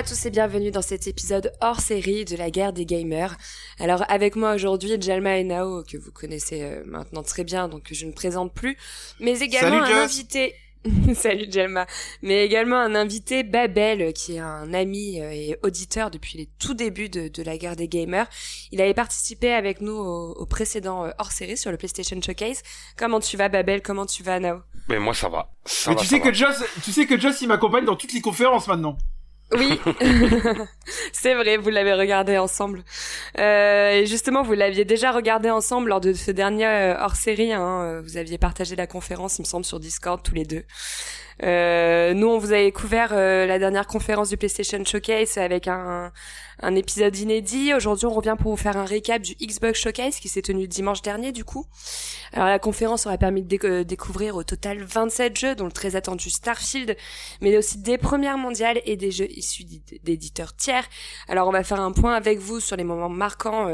à tous et bienvenue dans cet épisode hors série de la guerre des gamers. Alors avec moi aujourd'hui Jalma et Nao que vous connaissez euh, maintenant très bien donc je ne présente plus, mais également un invité Salut Jelma. Mais également un invité, Babel, qui est un ami euh, et auditeur depuis les tout débuts de, la guerre des gamers. Il avait participé avec nous au, précédent euh, hors-série sur le PlayStation Showcase. Comment tu vas Babel? Comment tu vas Nao? Mais moi ça va. Mais tu sais que Joss, tu sais que Joss il m'accompagne dans toutes les conférences maintenant. Oui, c'est vrai, vous l'avez regardé ensemble. Euh, et justement, vous l'aviez déjà regardé ensemble lors de ce dernier euh, hors-série. Hein. Vous aviez partagé la conférence, il me semble, sur Discord tous les deux. Euh, nous, on vous a découvert euh, la dernière conférence du PlayStation Showcase avec un, un épisode inédit. Aujourd'hui, on revient pour vous faire un récap du Xbox Showcase qui s'est tenu dimanche dernier, du coup. Alors, la conférence aura permis de euh, découvrir au total 27 jeux, dont le très attendu Starfield, mais aussi des premières mondiales et des jeux issus d'éditeurs tiers. Alors, on va faire un point avec vous sur les moments marquants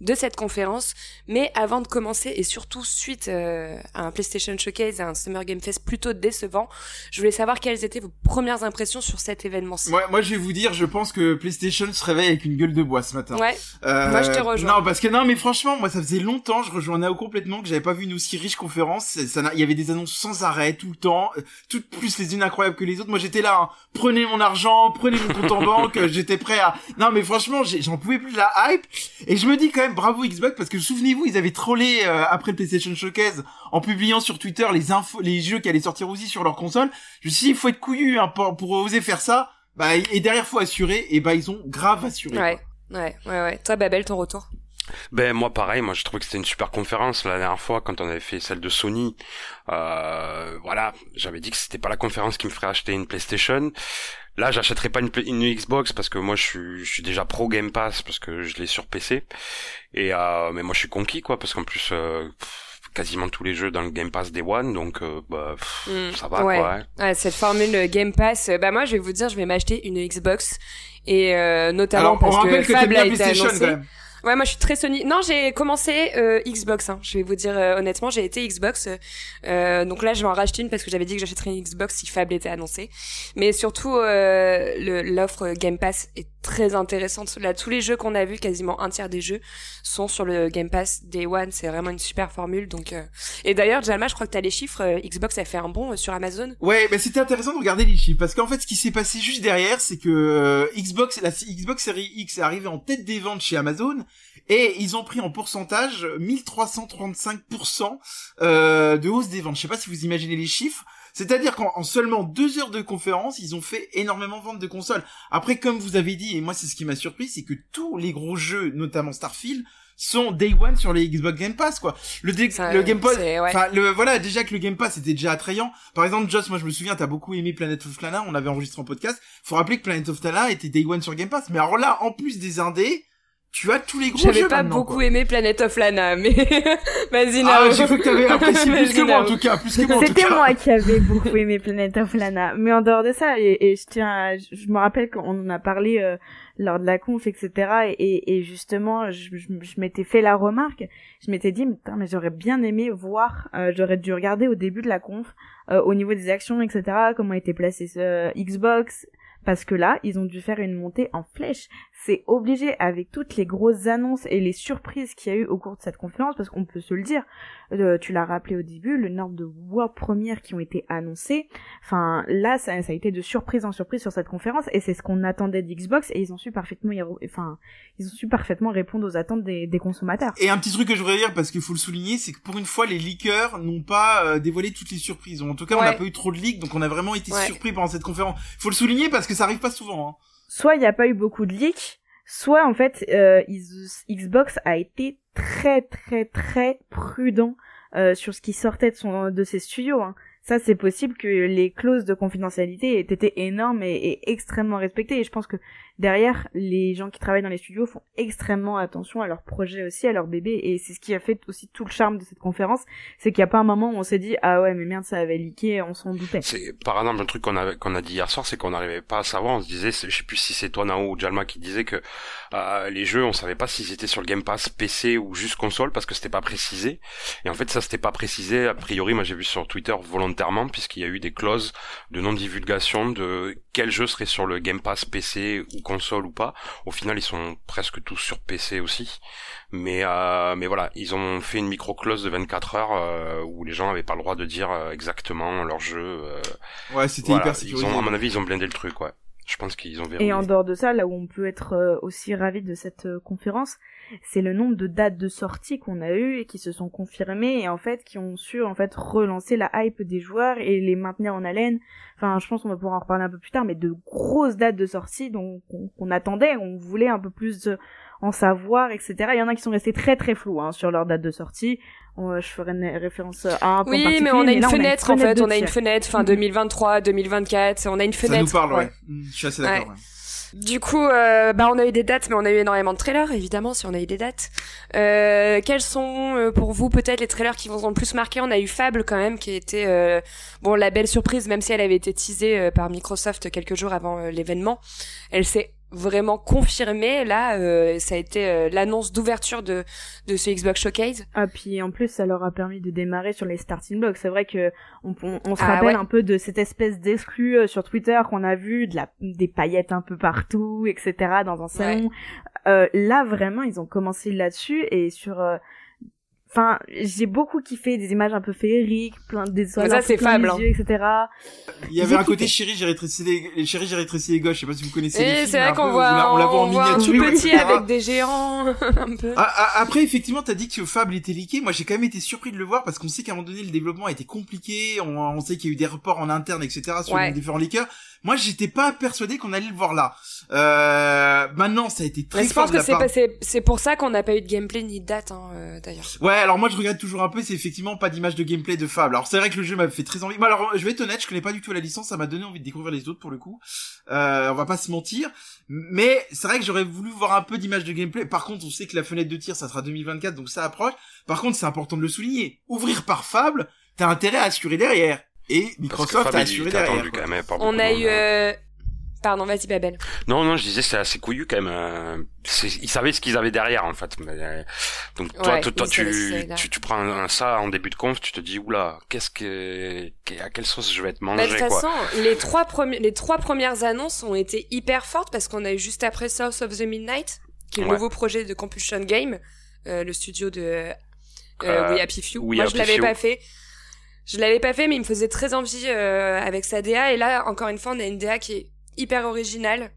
de cette conférence. Mais avant de commencer, et surtout suite à un PlayStation Showcase et un Summer Game Fest plutôt décevant, je voulais savoir quelles étaient vos premières impressions sur cet événement-ci. Ouais, moi je vais vous dire, je pense que PlayStation se réveille avec une gueule de bois ce matin. Ouais. Euh, moi je te rejoins. Non, parce que non, mais franchement, moi ça faisait longtemps, je rejoins Nao complètement, que j'avais pas vu une aussi riche conférence. Ça, il y avait des annonces sans arrêt tout le temps, euh, toutes plus les unes incroyables que les autres. Moi j'étais là, hein. prenez mon argent, prenez mon compte en banque, j'étais prêt à. Non, mais franchement, j'en pouvais plus de la hype. Et je me dis quand même bravo Xbox parce que souvenez-vous, ils avaient trollé euh, après le PlayStation Showcase en publiant sur Twitter les infos, les jeux qui allaient sortir aussi sur leur console. Je me suis dit, il faut être couillu hein, pour, pour, oser faire ça. Bah, et derrière, faut assurer. Et bah, ils ont grave assuré. Ouais, ouais, ouais, ouais. Toi, Babel, ton retour? Ben moi pareil, moi je trouvais que c'était une super conférence la dernière fois quand on avait fait celle de Sony. Euh, voilà, j'avais dit que c'était pas la conférence qui me ferait acheter une PlayStation. Là, j'achèterai pas une, une, Xbox parce que moi je suis, je suis déjà pro Game Pass parce que je l'ai sur PC. Et euh, mais moi je suis conquis quoi parce qu'en plus euh, quasiment tous les jeux dans le Game Pass Day One, donc euh, bah, mm. ça va quoi. Hein. Ouais, cette formule Game Pass, euh, bah moi je vais vous dire, je vais m'acheter une Xbox et euh, notamment parce que, Fab a été annoncé. Ouais, moi je suis très Sony. Non, j'ai commencé euh, Xbox. Hein. Je vais vous dire euh, honnêtement, j'ai été Xbox. Euh, donc là, je vais en racheter une parce que j'avais dit que j'achèterais une Xbox si Fable était annoncé. Mais surtout, euh, l'offre Game Pass est très intéressante. Là, tous les jeux qu'on a vus, quasiment un tiers des jeux, sont sur le Game Pass Day One. C'est vraiment une super formule. Donc, et d'ailleurs, Jalma, je crois que t'as les chiffres. Xbox a fait un bon sur Amazon. Ouais, mais c'était intéressant de regarder les chiffres parce qu'en fait, ce qui s'est passé juste derrière, c'est que Xbox, la Xbox Series X est arrivée en tête des ventes chez Amazon et ils ont pris en pourcentage 1335% euh, de hausse des ventes. Je sais pas si vous imaginez les chiffres. C'est-à-dire qu'en seulement deux heures de conférence, ils ont fait énormément de ventes de consoles. Après, comme vous avez dit, et moi c'est ce qui m'a surpris, c'est que tous les gros jeux, notamment Starfield, sont day one sur les Xbox Game Pass quoi. Le, le Game Pass, enfin le voilà déjà que le Game Pass était déjà attrayant. Par exemple, Joss, moi je me souviens, t'as beaucoup aimé Planet of Lana, on avait enregistré en podcast. Faut rappeler que Planet of Lana était day one sur Game Pass, mais alors là, en plus des indés, tu as tous les gros jeux J'avais pas beaucoup aimé Planet of Lana, mais vas-y Ah, j'ai cru que t'avais apprécié plus que moi en tout cas, plus que moi C'était moi qui avais beaucoup aimé Planet of Lana, mais en dehors de ça, et, je tiens, je me rappelle qu'on en a parlé euh, lors de la conf, etc. Et, et justement, je, je, m'étais fait la remarque, je m'étais dit, mais, mais j'aurais bien aimé voir, euh, j'aurais dû regarder au début de la conf, euh, au niveau des actions, etc. Comment était placé ce Xbox. Parce que là, ils ont dû faire une montée en flèche c'est obligé avec toutes les grosses annonces et les surprises qu'il y a eu au cours de cette conférence, parce qu'on peut se le dire, euh, tu l'as rappelé au début, le nombre de world premières qui ont été annoncées, enfin là ça, ça, a été de surprise en surprise sur cette conférence et c'est ce qu'on attendait d'Xbox et ils ont su parfaitement, enfin ils ont su parfaitement répondre aux attentes des, des, consommateurs. Et un petit truc que je voudrais dire parce qu'il faut le souligner, c'est que pour une fois les leakers n'ont pas euh, dévoilé toutes les surprises. En tout cas, on n'a pas eu trop de leaks, donc on a vraiment été surpris pendant cette conférence. Il faut le souligner parce que ça arrive pas souvent. Hein soit il n'y a pas eu beaucoup de leaks, soit en fait euh, Xbox a été très très très prudent euh, sur ce qui sortait de son de ses studios. Hein. Ça c'est possible que les clauses de confidentialité aient été énormes et, extrêmement respectées. Et je pense que derrière, les gens qui travaillent dans les studios font extrêmement attention à leur projet aussi, à leur bébé, et c'est ce qui a fait aussi tout le charme de cette conférence, c'est qu'il n'y a pas un moment où on s'est dit ah ouais mais merde ça avait leaké, on s'en doutait. C'est par exemple un truc qu'on a qu'on a dit hier soir, c'est qu'on n'arrivait pas à savoir, on se disait, je sais plus si c'est toi Nao ou Jalma qui disait que euh, les jeux, on savait pas s'ils étaient sur le Game Pass PC ou juste console parce que c'était pas précisé, et en fait ça c'était pas précisé a priori, moi j'ai vu sur Twitter volontairement puisqu'il y a eu des clauses de non divulgation de quel jeu serait sur le Game Pass PC ou console ou pas. Au final, ils sont presque tous sur PC aussi. Mais euh, mais voilà, ils ont fait une micro clause de 24 heures euh, où les gens avaient pas le droit de dire euh, exactement leur jeu. Euh, ouais, c'était hyper sécurisé. Ils ont, à mon avis, ils ont blindé le truc, ouais. Je pense qu'ils ont verrouillé. Et en dehors de ça, là où on peut être euh, aussi ravi de cette conférence, c'est le nombre de dates de sortie qu'on a eu et qui se sont confirmées et en fait qui ont su en fait relancer la hype des joueurs et les maintenir en haleine. Enfin, je pense qu'on va pouvoir en reparler un peu plus tard, mais de grosses dates de sortie dont on, attendait, on voulait un peu plus en savoir, etc. Il y en a qui sont restés très très flous hein, sur leur date de sortie. je ferai une référence à un Oui, mais on a une, fenêtre, en fait, on a une fenêtre fin 2023, 2023, 2024, on a une fenêtre. Ça nous parle, ouais. Je suis assez d'accord. Ouais. Du coup, euh, bah on a eu des dates, mais on a eu énormément de trailers, évidemment, si on a eu des dates. Euh, quels sont euh, pour vous peut-être les trailers qui vous ont le plus marqué? On a eu Fable quand même, qui était euh, bon la belle surprise, même si elle avait été teasée par Microsoft quelques jours avant l'événement. Elle s'est vraiment confirmé. Là, euh, ça a été euh, l'annonce d'ouverture de, de ce Xbox Showcase. Ah, puis en plus, ça leur a permis de démarrer sur les starting blocks. C'est vrai que on, on, se ah, rappelle un peu de cette espèce d'exclus euh, sur Twitter qu'on a vu, de la, des paillettes un peu partout, etc. dans un salon. là, vraiment, ils ont commencé là-dessus et sur Enfin, j'ai beaucoup kiffé des images un peu féeriques, plein de soirées ça c'est fable, hein. etc. Il y avait un côté chéri, j'ai rétréci les chéri, j'ai rétréci les gauches. Je sais pas si vous connaissez. Et c'est vrai qu'on voit, on, la voit en miniature, un tout petit avec des géants, un peu. Ah, ah, après, effectivement, t'as dit que Fable était leaké. Moi, j'ai quand même été surpris de le voir parce qu'on sait qu'à un moment donné, le développement a été compliqué. On, on sait qu'il y a eu des reports en interne, etc. sur les différents leakers. Moi, j'étais pas persuadé qu'on allait le voir là. Euh, maintenant, ça a été très. Mais je pense que c'est c'est pour ça qu'on n'a pas eu de gameplay ni de date, hein, euh, d'ailleurs. Ouais, alors moi je regarde toujours un peu, c'est effectivement pas d'image de gameplay de Fable. Alors c'est vrai que le jeu m'a fait très envie. Moi, alors je vais être honnête, je connais pas du tout la licence, ça m'a donné envie de découvrir les autres pour le coup. Euh, on va pas se mentir, mais c'est vrai que j'aurais voulu voir un peu d'image de gameplay. Par contre, on sait que la fenêtre de tir, ça sera 2024, donc ça approche. Par contre, c'est important de le souligner. Ouvrir par Fable, t'as intérêt à assurer derrière. Et Microsoft a assuré derrière. on a eu euh, Pardon, vas-y Babel. Non, non, je disais c'est assez couillu quand même. Euh, ils savaient ce qu'ils avaient derrière en fait. Euh, donc toi, toi, tu, tu, tu, prends un, ça en début de conf, tu te dis oula, qu'est-ce que, à quelle sauce je vais être mangé De toute façon, les trois premiers, les trois premières annonces ont été hyper fortes parce qu'on a eu juste après South of the Midnight, qui est le nouveau projet de Compulsion Game, euh, le studio de euh, We Happy Few. Moi, je l'avais pas fait. Je l'avais pas fait, mais il me faisait très envie avec sa DA. Et là, encore une fois, on a une DA qui est hyper original.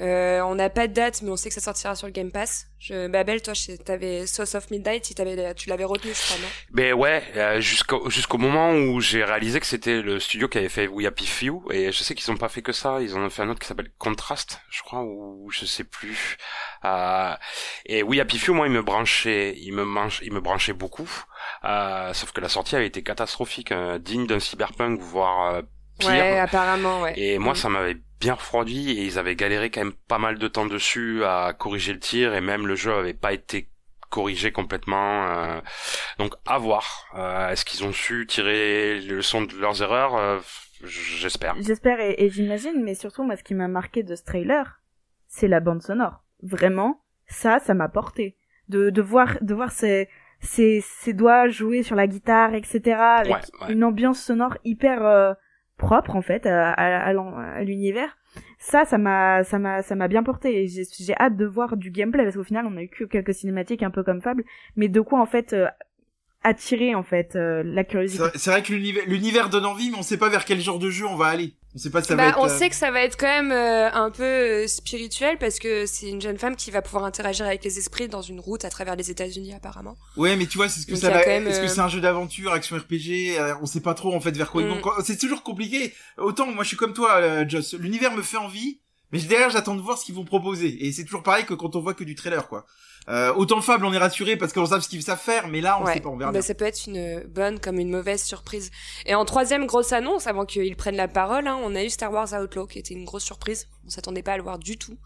Euh, on n'a pas de date, mais on sait que ça sortira sur le Game Pass. Je, Babel, toi, t'avais Sauce of Midnight, si tu l'avais retenu, je crois, non? Ben ouais, euh, jusqu'au jusqu'au moment où j'ai réalisé que c'était le studio qui avait fait We Happy Few, et je sais qu'ils ont pas fait que ça. Ils en ont fait un autre qui s'appelle Contrast, je crois, ou je sais plus. Euh, et We Happy Few, moi, il me branchait, il me manche, il me branchait beaucoup. Euh, sauf que la sortie avait été catastrophique, euh, digne d'un cyberpunk, voire pire. Ouais, apparemment, ouais. Et moi, mm. ça m'avait bien refroidi et ils avaient galéré quand même pas mal de temps dessus à corriger le tir et même le jeu avait pas été corrigé complètement. Euh, donc à voir. Euh, est-ce qu'ils ont su tirer les leçons de leurs erreurs euh, J'espère. J'espère et, j'imagine, mais surtout moi ce qui m'a marqué de ce trailer, c'est la bande sonore. Vraiment, ça, ça m'a porté. De, de voir, de voir ces, ces, doigts jouer sur la guitare, etc. Avec une ambiance sonore hyper propre en fait à, à, l'univers. Ça ça m'a ça m'a ça m'a bien porté j'ai hâte de voir du gameplay parce qu'au final on a eu que quelques cinématiques un peu comme Fable mais de quoi en fait euh, attirer en fait euh, la curiosité. C'est vrai que l'univers l'univers donne envie mais on sait pas vers quel genre de jeu on va aller on sait pas ça bah, va être, On euh, sait que ça va être quand même euh, un peu euh, spirituel parce que c'est une jeune femme qui va pouvoir interagir avec les esprits dans une route à travers les États-Unis apparemment. Ouais, mais tu vois, c'est ce que ça va. Est-ce que c'est un jeu d'aventure, action RPG On sait pas trop en fait vers quoi. Mm. C'est toujours compliqué. Autant moi je suis comme toi, Joss. L'univers me fait envie, mais derrière j'attends de voir ce qu'ils vont proposer. Et c'est toujours pareil que quand on voit que du trailer, quoi. Euh, autant Fable, on est rassuré parce qu'on sait ce qu'ils savent faire, mais là, on sait pas, on verra. Bah, ça peut être une bonne comme une mauvaise surprise. Et en troisième grosse annonce, avant qu'ils prennent la parole, hein, on a eu Star Wars Outlaw, qui était une grosse surprise. On s'attendait pas à le voir du tout.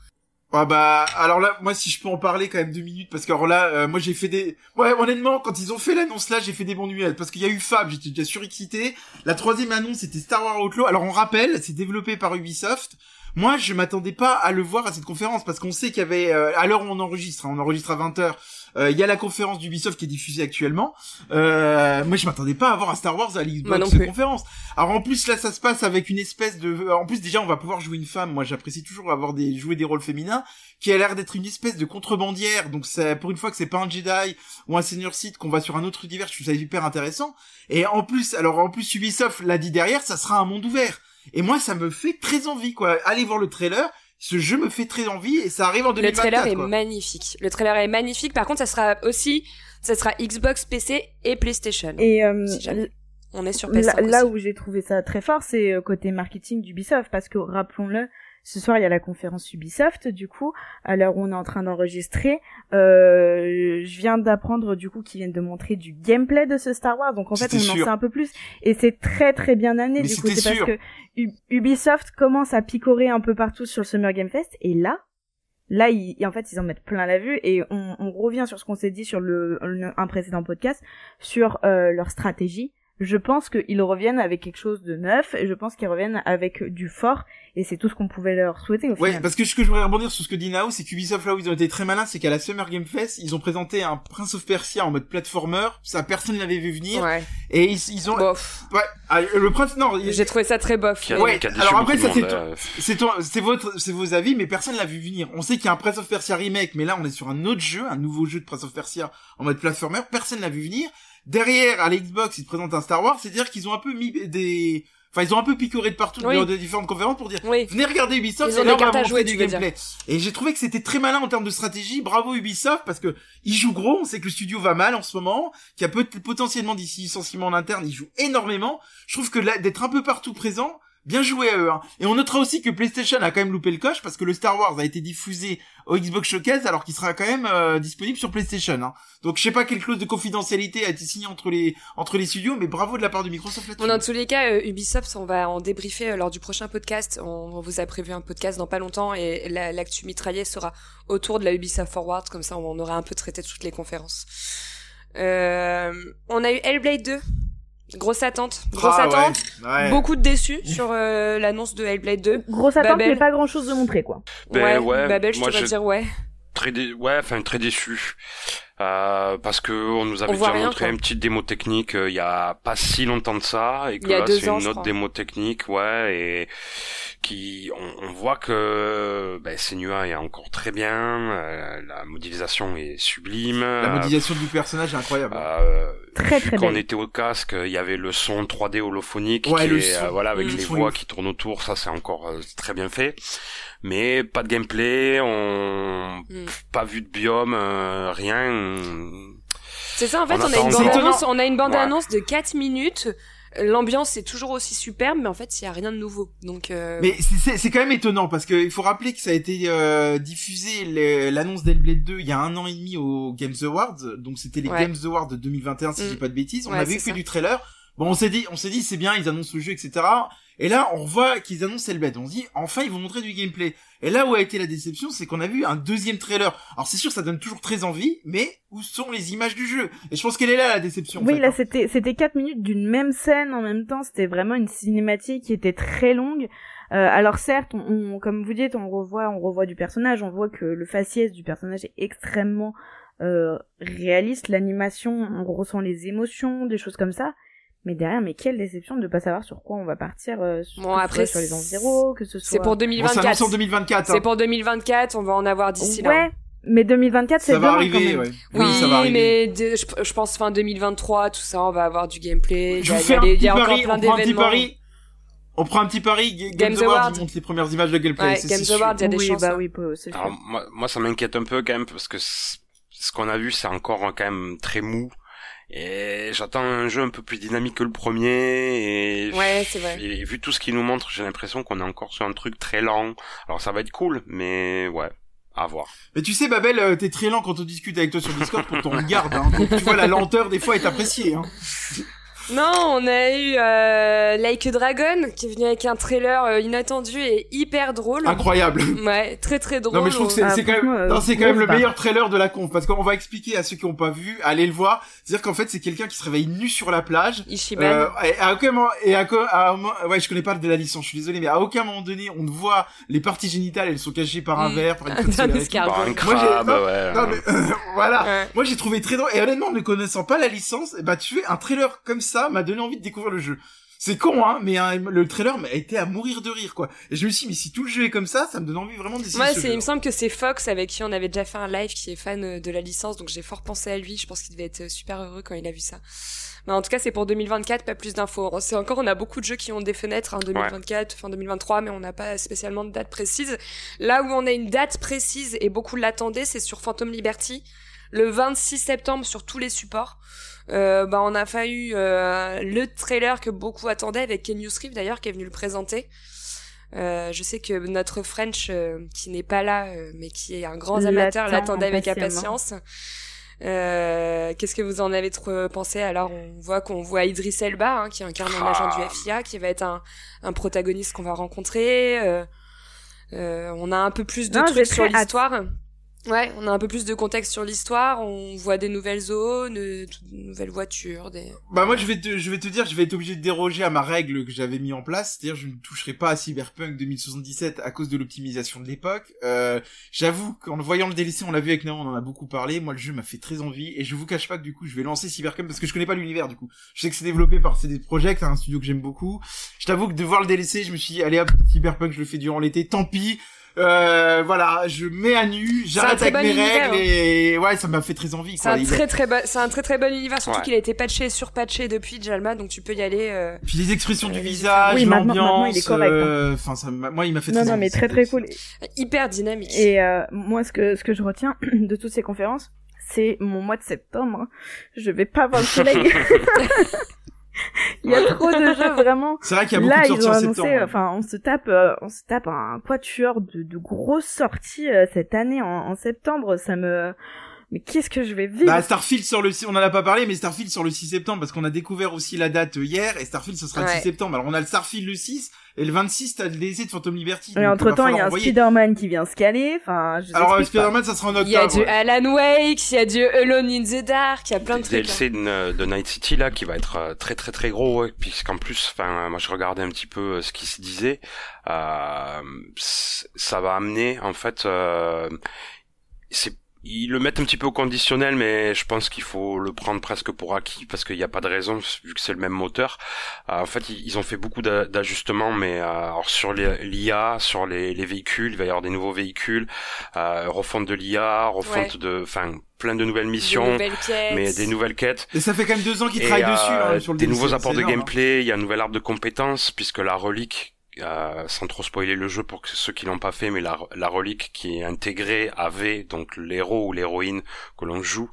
Ah bah alors là moi si je peux en parler quand même deux minutes parce que alors là euh, moi j'ai fait des ouais honnêtement quand ils ont fait l'annonce là j'ai fait des bons nuages parce qu'il y a eu Fab j'étais déjà surexcité la troisième annonce c'était Star Wars Outlaw alors on rappelle c'est développé par Ubisoft moi je m'attendais pas à le voir à cette conférence parce qu'on sait qu'il y avait euh, à l'heure où on enregistre hein, on enregistre à 20h euh, il y a la conférence d'Ubisoft qui est diffusée actuellement. Euh, moi, je m'attendais pas à voir un Star Wars à l'Xbox conférence. Alors en plus là, ça se passe avec une espèce de. En plus déjà, on va pouvoir jouer une femme. Moi, j'apprécie toujours avoir des jouer des rôles féminins, qui a l'air d'être une espèce de contrebandière. Donc c'est pour une fois que c'est pas un Jedi ou un Seigneur Sith qu'on va sur un autre univers. Je trouve ça hyper intéressant. Et en plus, alors en plus Ubisoft l'a dit derrière, ça sera un monde ouvert. Et moi, ça me fait très envie quoi. Allez voir le trailer ce jeu me fait très envie et ça arrive en 2024. Le trailer est magnifique. Le trailer est magnifique. Par contre, ça sera aussi, ça sera Xbox, PC et PlayStation. Et euh, on est sur PS5 Là, où j'ai trouvé ça très fort, c'est euh, côté marketing d'Ubisoft, parce que rappelons-le, ce soir, il y a la conférence Ubisoft, du coup, à l'heure où on est en train d'enregistrer. Euh, je viens d'apprendre, du coup, qu'ils viennent de montrer du gameplay de ce Star Wars. Donc, en fait, on en sait un peu plus. Et c'est très, très bien amené. du coup, c'est parce que Ubisoft commence à picorer un peu partout sur le Summer Game Fest. Et là, là, ils, en fait, ils en mettent plein la vue. Et on, on revient sur ce qu'on s'est dit sur le, un précédent podcast, sur euh, leur stratégie je pense qu'ils reviennent avec quelque chose de neuf et je pense qu'ils reviennent avec du fort et c'est tout ce qu'on pouvait leur souhaiter au ouais, parce que ce que je voudrais rebondir sur ce que dit Nao, c'est qu'Ubisoft là où ils ont été très malins, c'est qu'à la Summer Game Fest, ils ont présenté un Prince of Persia en mode platformer, ça personne l'avait vu venir ouais. et ils, ils ont bof. ouais, ah, le prince non, j'ai trouvé ça très bof. Ouais, alors après ça c'est c'est votre c'est vos avis mais personne l'a vu venir. On sait qu'il y a un Prince of Persia remake mais là on est sur un autre jeu, un nouveau jeu de Prince of Persia en mode platformer, personne l'a vu venir derrière à l'Xbox ils te présentent un Star Wars c'est à dire qu'ils ont un peu mis des enfin ils ont un peu picoré de partout oui. de différentes conférences pour dire venez regarder Ubisoft ils ont des cartes à jouer du gameplay. et j'ai trouvé que c'était très malin en termes de stratégie. Bravo Ubisoft parce que ils jouent gros on sait que le studio va mal en ce moment qu'il y a peut potentiellement d'ici licenciement en interne ils jouent énormément. Je trouve que d'être un peu partout présent Bien joué à eux. Hein. Et on notera aussi que PlayStation a quand même loupé le coche parce que le Star Wars a été diffusé au Xbox Showcase alors qu'il sera quand même euh, disponible sur PlayStation. Hein. Donc je sais pas quelle clause de confidentialité a été signée entre les entre les studios, mais bravo de la part de Microsoft là-dessus. dans tous les cas, euh, Ubisoft, on va en débriefer euh, lors du prochain podcast. On, vous a prévu un podcast dans pas longtemps et l'actu mitraillé sera autour de la Ubisoft Forward, comme ça on aura un peu traité toutes les conférences. on a eu Hellblade 2 Grosse attente, grosse ah, attente, beaucoup de déçus sur euh, l'annonce de Hellblade 2. Grosse attente, mais pas grand chose de montrer quoi. Ben, ouais, Babel, je te dire ouais. Très dé... ouais, enfin très déçu. Euh, parce que on nous avait déjà montré une petite démo technique euh, il y a pas si longtemps de ça et que là c'est une autre démo technique ouais et qui on, on voit que ben, Senua est encore très bien euh, la modélisation est sublime la modélisation du personnage est incroyable euh, très très quand on était au casque il y avait le son 3D holophonique ouais, qui est, euh, voilà avec les voix qui tournent autour ça c'est encore très bien fait mais pas de gameplay, on hmm. pas vu de biome, euh, rien. C'est ça en fait, on, a une bande annonce, on a une bande annonce de 4 minutes. L'ambiance est toujours aussi superbe, mais en fait, il y a rien de nouveau. Donc. Euh... Mais c'est quand même étonnant parce qu'il faut rappeler que ça a été euh, diffusé l'annonce d'Hellblade 2 il y a un an et demi aux Games Awards, donc c'était les Games Awards de 2021 si je dis pas de bêtises. On ouais, avait que du trailer. Bon, on s'est dit, on s'est dit, c'est bien, ils annoncent le jeu, etc. Et là, on voit qu'ils annoncent Hellblade. On se dit, enfin, ils vont montrer du gameplay. Et là où a été la déception, c'est qu'on a vu un deuxième trailer. Alors c'est sûr, ça donne toujours très envie, mais où sont les images du jeu? Et je pense qu'elle est là la déception. Oui, là hein. c'était c'était quatre minutes d'une même scène en même temps. C'était vraiment une cinématique qui était très longue. Euh, alors certes, on, comme vous dites, on revoit on revoit du personnage. On voit que le faciès du personnage est extrêmement euh, réaliste. L'animation, on ressent les émotions, des choses comme ça. Mais derrière, mais quelle déception de ne pas savoir sur quoi on va partir. Euh, bon, après, sur les environs, que ce soit. C'est pour 2024. Bon, 2024. C'est pour 2024, on va en avoir d'ici là. Ouais. Mais 2024, c'est Ça va arriver, ouais. Oui, ça va mais je, pense fin 2023, tout ça, on va avoir du gameplay. Je vous fais un petit pari, on prend un petit pari. On prend un petit pari, Games, Games Award, ils montrent les premières images de gameplay. Ouais, Games Award, il y a des oui, chances. Bah hein. oui, c'est Alors, moi, moi, ça m'inquiète un peu quand même, parce que ce qu'on a vu, c'est encore quand même très mou. Et j'attends un jeu un peu plus dynamique que le premier. Et, ouais, c'est vrai. Et vu tout ce qu'il nous montre, j'ai l'impression qu'on est encore sur un truc très lent. Alors ça va être cool, mais ouais. À voir. Mais tu sais, Babel, euh, t'es très lent quand on discute avec toi sur Discord pour ton regard. Hein. Donc, tu vois, la lenteur, des fois, est appréciée. Hein. Non, on a eu euh, Like a Dragon qui est venu avec un trailer euh, inattendu et hyper drôle. Incroyable. Ouais, très très drôle. Non mais je trouve que c'est Ah, c'est quand même, euh, non, c'est quand même le meilleur trailer de la conf parce qu'on va expliquer à ceux qui n'ont pas vu, allez le voir. C'est-à-dire qu'en fait c'est quelqu'un qui se réveille nu sur la plage. Ishiban. Euh, et à aucun moment, et à, à un moment- ouais, je connais pas de la licence, je suis désolé, mais à aucun moment donné, on ne voit les parties génitales, elles sont cachées par un Mm. verre, par une Un solaire Moi, crabe, j'ai- ouais. Non, mais, euh, voilà. Ouais. Moi, j'ai trouvé très drôle. Et honnêtement, ne connaissant pas la licence, bah, tu fais un trailer comme ça m'a donné envie de découvrir le jeu. C'est con, hein, mais hein, le trailer m'a été à mourir de rire, quoi. Et je me suis dit, mais si tout le jeu est comme ça, ça me donne envie vraiment d'essayer Moi, ce c'est, jeu. il me semble que c'est Fox avec qui on avait déjà fait un live qui est fan euh, de la licence, donc j'ai fort pensé à lui. Je pense qu'il devait être euh, super heureux quand il a vu ça. Mais en tout cas, c'est pour 2024, pas plus d'infos. C'est encore, on a beaucoup de jeux qui ont des fenêtres, hein, 2024, fin 2023, mais on n'a pas spécialement de date précise. Là où on a une date précise et beaucoup l'attendaient, c'est sur Phantom Liberty, le 26 septembre sur tous les supports. Euh, bah, on a fallu euh, le trailer que beaucoup attendaient avec Ken Reeves d'ailleurs qui est venu le présenter. Euh, je sais que notre French, euh, qui n'est pas là, euh, mais qui est un grand amateur, L'attend l'attendait avec impatience. Euh, Qu'est-ce que vous en avez trop pensé? Alors, on voit qu'on voit Idris Elba, hein, qui incarne un Ah. agent du FIA, qui va être un, un protagoniste qu'on va rencontrer. Euh, euh, on a un peu plus de Non, trucs sur l'histoire. Ouais, on a un peu plus de contexte sur l'histoire. On voit des nouvelles zones, de nouvelles voitures, des. Bah, moi, je vais te, je vais te dire, je vais être obligé de déroger à ma règle que j'avais mis en place. C'est-à-dire, je ne toucherai pas à Cyberpunk 2077 à cause de l'optimisation de l'époque. Euh, j'avoue qu'en voyant le DLC, on l'a vu avec Néon, on en a beaucoup parlé. Moi, le jeu m'a fait très envie. Et je vous cache pas que du coup, je vais lancer Cyberpunk parce que je connais pas l'univers, du coup. Je sais que c'est développé par CD Projekt, un studio que j'aime beaucoup. Je t'avoue que de voir le DLC, je me suis dit, allez hop, Cyberpunk, je le fais durant l'été, tant pis. Euh, voilà, je mets à nu, j'arrête très avec mes bon univers, règles et ouais, ça m'a fait très envie. C'est un très très bon, c'est un très très bon univers, surtout Ouais. qu'il a été patché et surpatché depuis Jalma, donc tu peux y aller. euh, Puis les expressions du Euh, visage, oui, maintenant- l'ambiance, maintenant, il est correct, hein. euh, enfin ça m'a- moi il m'a fait Non, très non, envie, mais très très cool. hyper dynamique. Et euh, moi, ce que ce que je retiens de toutes ces conférences, c'est mon mois de septembre. hein. Je vais pas voir le soleil. Il y a trop de jeux vraiment. C'est vrai qu'il y a beaucoup Là, de ils sorties ont en annoncé, septembre. enfin, on se tape, euh, on se tape un quatuor de, de grosses sorties euh, cette année en, en septembre. Ça me, mais qu'est-ce que je vais vivre Bah, Starfield sur le 6, on en a pas parlé, mais Starfield sur le 6 septembre, parce qu'on a découvert aussi la date euh, hier, et Starfield, ce sera le Ouais. 6 septembre. Alors, on a le Starfield le 6, et le 26, t'as le DLC de Phantom Liberty. Et entre temps, il y a un. Spider-Man qui vient se caler. Enfin, je Alors, euh. Spider-Man, ça sera en Il y a octobre. du Alan Wake, il y a du Alone in the Dark, il y a plein de trucs. hein. DLC de, de Night City là qui va être euh, très très très gros ouais, puisqu'en plus enfin moi je regardais un petit peu euh, ce qui se disait euh, ça va amener en fait euh, c'est ils le mettent un petit peu au conditionnel, mais je pense qu'il faut le prendre presque pour acquis parce qu'il n'y a pas de raison vu que c'est le même moteur. Euh, en fait, ils, ont fait beaucoup d'a- d'ajustements, mais euh, alors sur les- l'IA, sur les, les véhicules, il va y avoir des nouveaux véhicules, euh, refonte de l'IA, refonte Ouais. de, enfin, plein de nouvelles Des missions, nouvelles quêtes. mais des nouvelles quêtes. Et ça fait quand même deux ans qu'ils travaillent euh, dessus, hein, sur le des DLC, nouveaux apports de énorme, hein. gameplay, il y a un nouvel arbre de compétences puisque la relique euh, sans trop spoiler le jeu pour ceux qui l'ont pas fait, mais la, relique qui est intégrée avec donc l'héros ou l'héroïne que l'on joue,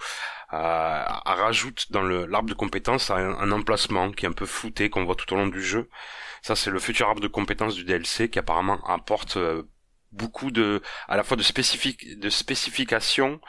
euh, rajoute dans l'arbre de compétences un, emplacement qui est un peu flouté qu'on voit tout au long du jeu. Ça c'est le futur arbre de compétences du DLC qui apparemment apporte euh, beaucoup de à la fois de spécifique de spécifications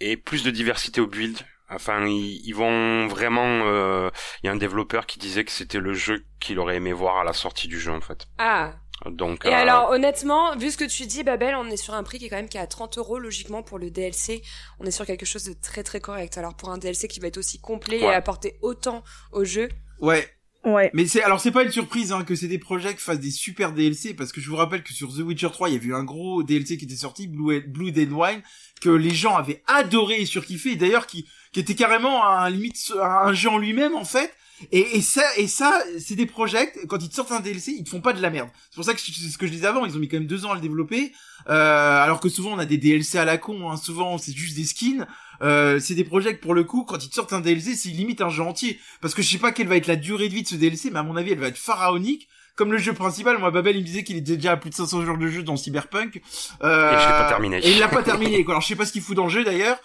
et plus de diversité au build. Enfin, ils, ils vont vraiment. euh, Il y a un développeur qui disait que c'était le jeu qu'il aurait aimé voir à la sortie du jeu en fait. Ah. Donc. Et euh, alors, honnêtement, vu ce que tu dis, Babel, on est sur un prix qui est quand même qui est à 30 euros logiquement pour le DLC. On est sur quelque chose de très très correct. Alors pour un DLC qui va être aussi complet et apporter autant au jeu. Ouais. Ouais. Mais c'est alors c'est pas une surprise hein, que CD Projekt fasse des super DLC parce que je vous rappelle que sur The Witcher 3 il y avait eu un gros DLC qui était sorti Blue Blue Dead Wine que les gens avaient adoré et surkiffé et d'ailleurs qui qui était carrément un limite un jeu en lui-même en fait. Et, et ça et ça c'est des projets quand ils te sortent un DLC ils te font pas de la merde. C'est pour ça que c'est ce que je disais avant ils ont mis quand même deux ans à le développer. Euh, alors que souvent on a des DLC à la con hein, souvent c'est juste des skins. Euh, c'est des projets pour le coup quand ils te sortent un DLC c'est limite un jeu entier. Parce que je sais pas quelle va être la durée de vie de ce DLC mais à mon avis elle va être pharaonique comme le jeu principal, moi Babel il me disait qu'il était déjà à plus de 500 jours de jeu dans Cyberpunk. Euh, Et je l'ai pas terminé. Et il l'a pas terminé. Quoi. Alors je sais pas ce qu'il fout dans le jeu d'ailleurs.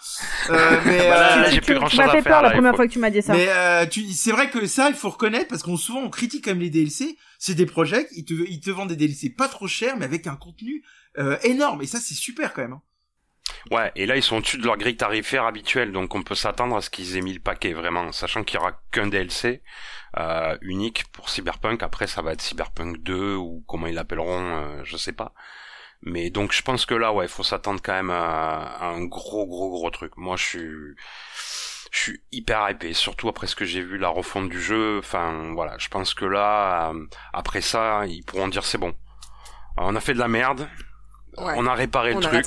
Euh, mais Bah, là, euh, là, Tu- j'ai tu- plus tu m'as fait faire, peur la là, première faut- fois que tu m'as dit ça. mais euh, tu, c'est vrai que ça, il faut reconnaître parce qu'on souvent on critique quand même les DLC. C'est des projets, ils te, ils te vendent des DLC pas trop chers, mais avec un contenu euh, énorme. Et ça, c'est super quand même. hein. Ouais, et là ils sont au-dessus de leur grille tarifaire habituelle, donc on peut s'attendre à ce qu'ils aient mis le paquet vraiment, sachant qu'il y aura qu'un DLC euh, unique pour Cyberpunk. Après, ça va être Cyberpunk 2 ou comment ils l'appelleront, euh, je sais pas. Mais donc je pense que là, ouais, il faut s'attendre quand même à, un gros, gros, gros truc. Moi, je suis, je suis hyper hypé, surtout après ce que j'ai vu la refonte du jeu. Enfin, voilà, je pense que là, euh, après ça, ils pourront dire c'est bon. On a fait de la merde, on a réparé le truc.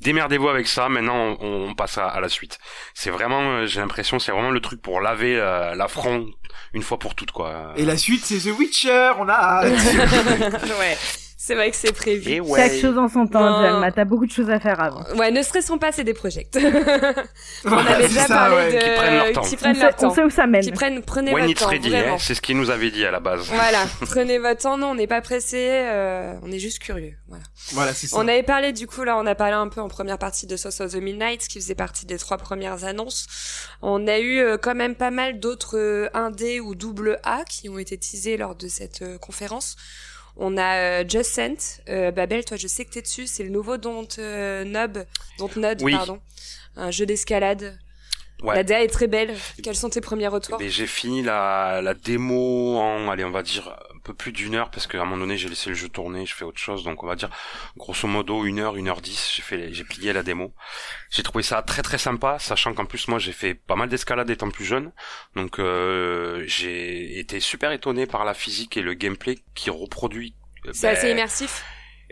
Démerdez-vous avec ça. Maintenant, on, passe à, la suite. C'est vraiment, euh, j'ai l'impression, c'est vraiment le truc pour laver euh, l'affront une fois pour toutes, quoi. Et la suite, c'est The Witcher. On a. ouais. C'est vrai que c'est prévu. Ouais. Chaque chose en son temps, Jalma. T'as beaucoup de choses à faire avant. Ouais, ne stressons pas, c'est des projets. on avait déjà parlé de... Qui prennent leur temps. Qui prennent leur temps. On sait où ça mène. Qui prennent, prenez votre temps, ready, hein, c'est ce qu'il nous avait dit à la base. Voilà, prenez votre temps. Non, on n'est pas pressé. Euh, on est juste curieux. Voilà. Voilà, c'est ça. On avait parlé, du coup, là, on a parlé un peu en première partie de Sauce of the Midnight, qui faisait partie des trois premières annonces. On a eu euh, quand même pas mal d'autres euh, indés ou double A qui ont été teasés lors de cette euh, conférence. On a euh, Just Sent. Euh, Babel, toi, je sais que t'es dessus. C'est le nouveau Don't euh, Nub, Don't Nod, pardon. Un jeu d'escalade. Ouais. La DA est très belle. Quels sont tes premiers retours? J'ai fini la, la démo en, allez, on va dire peu plus d'une heure parce qu'à un moment donné j'ai laissé le jeu tourner, je fais autre chose, donc on va dire grosso modo une heure, une heure dix, j'ai fait, j'ai plié la démo. J'ai trouvé ça très très sympa, sachant qu'en plus moi j'ai fait pas mal d'escalade étant plus jeune, donc euh, j'ai été super étonné par la physique et le gameplay qui reproduit. C'est assez ben, immersif.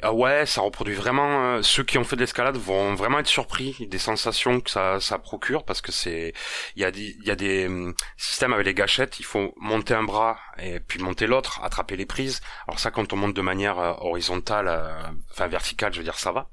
Ah ouais, ça reproduit vraiment. Euh, ceux qui ont fait de l'escalade vont vraiment être surpris des sensations que ça, ça procure parce que c'est, il y a des, y a des hum, systèmes avec les gâchettes. Il faut monter un bras et puis monter l'autre, attraper les prises. Alors ça, quand on monte de manière euh, horizontale, euh, enfin verticale, je veux dire, ça va.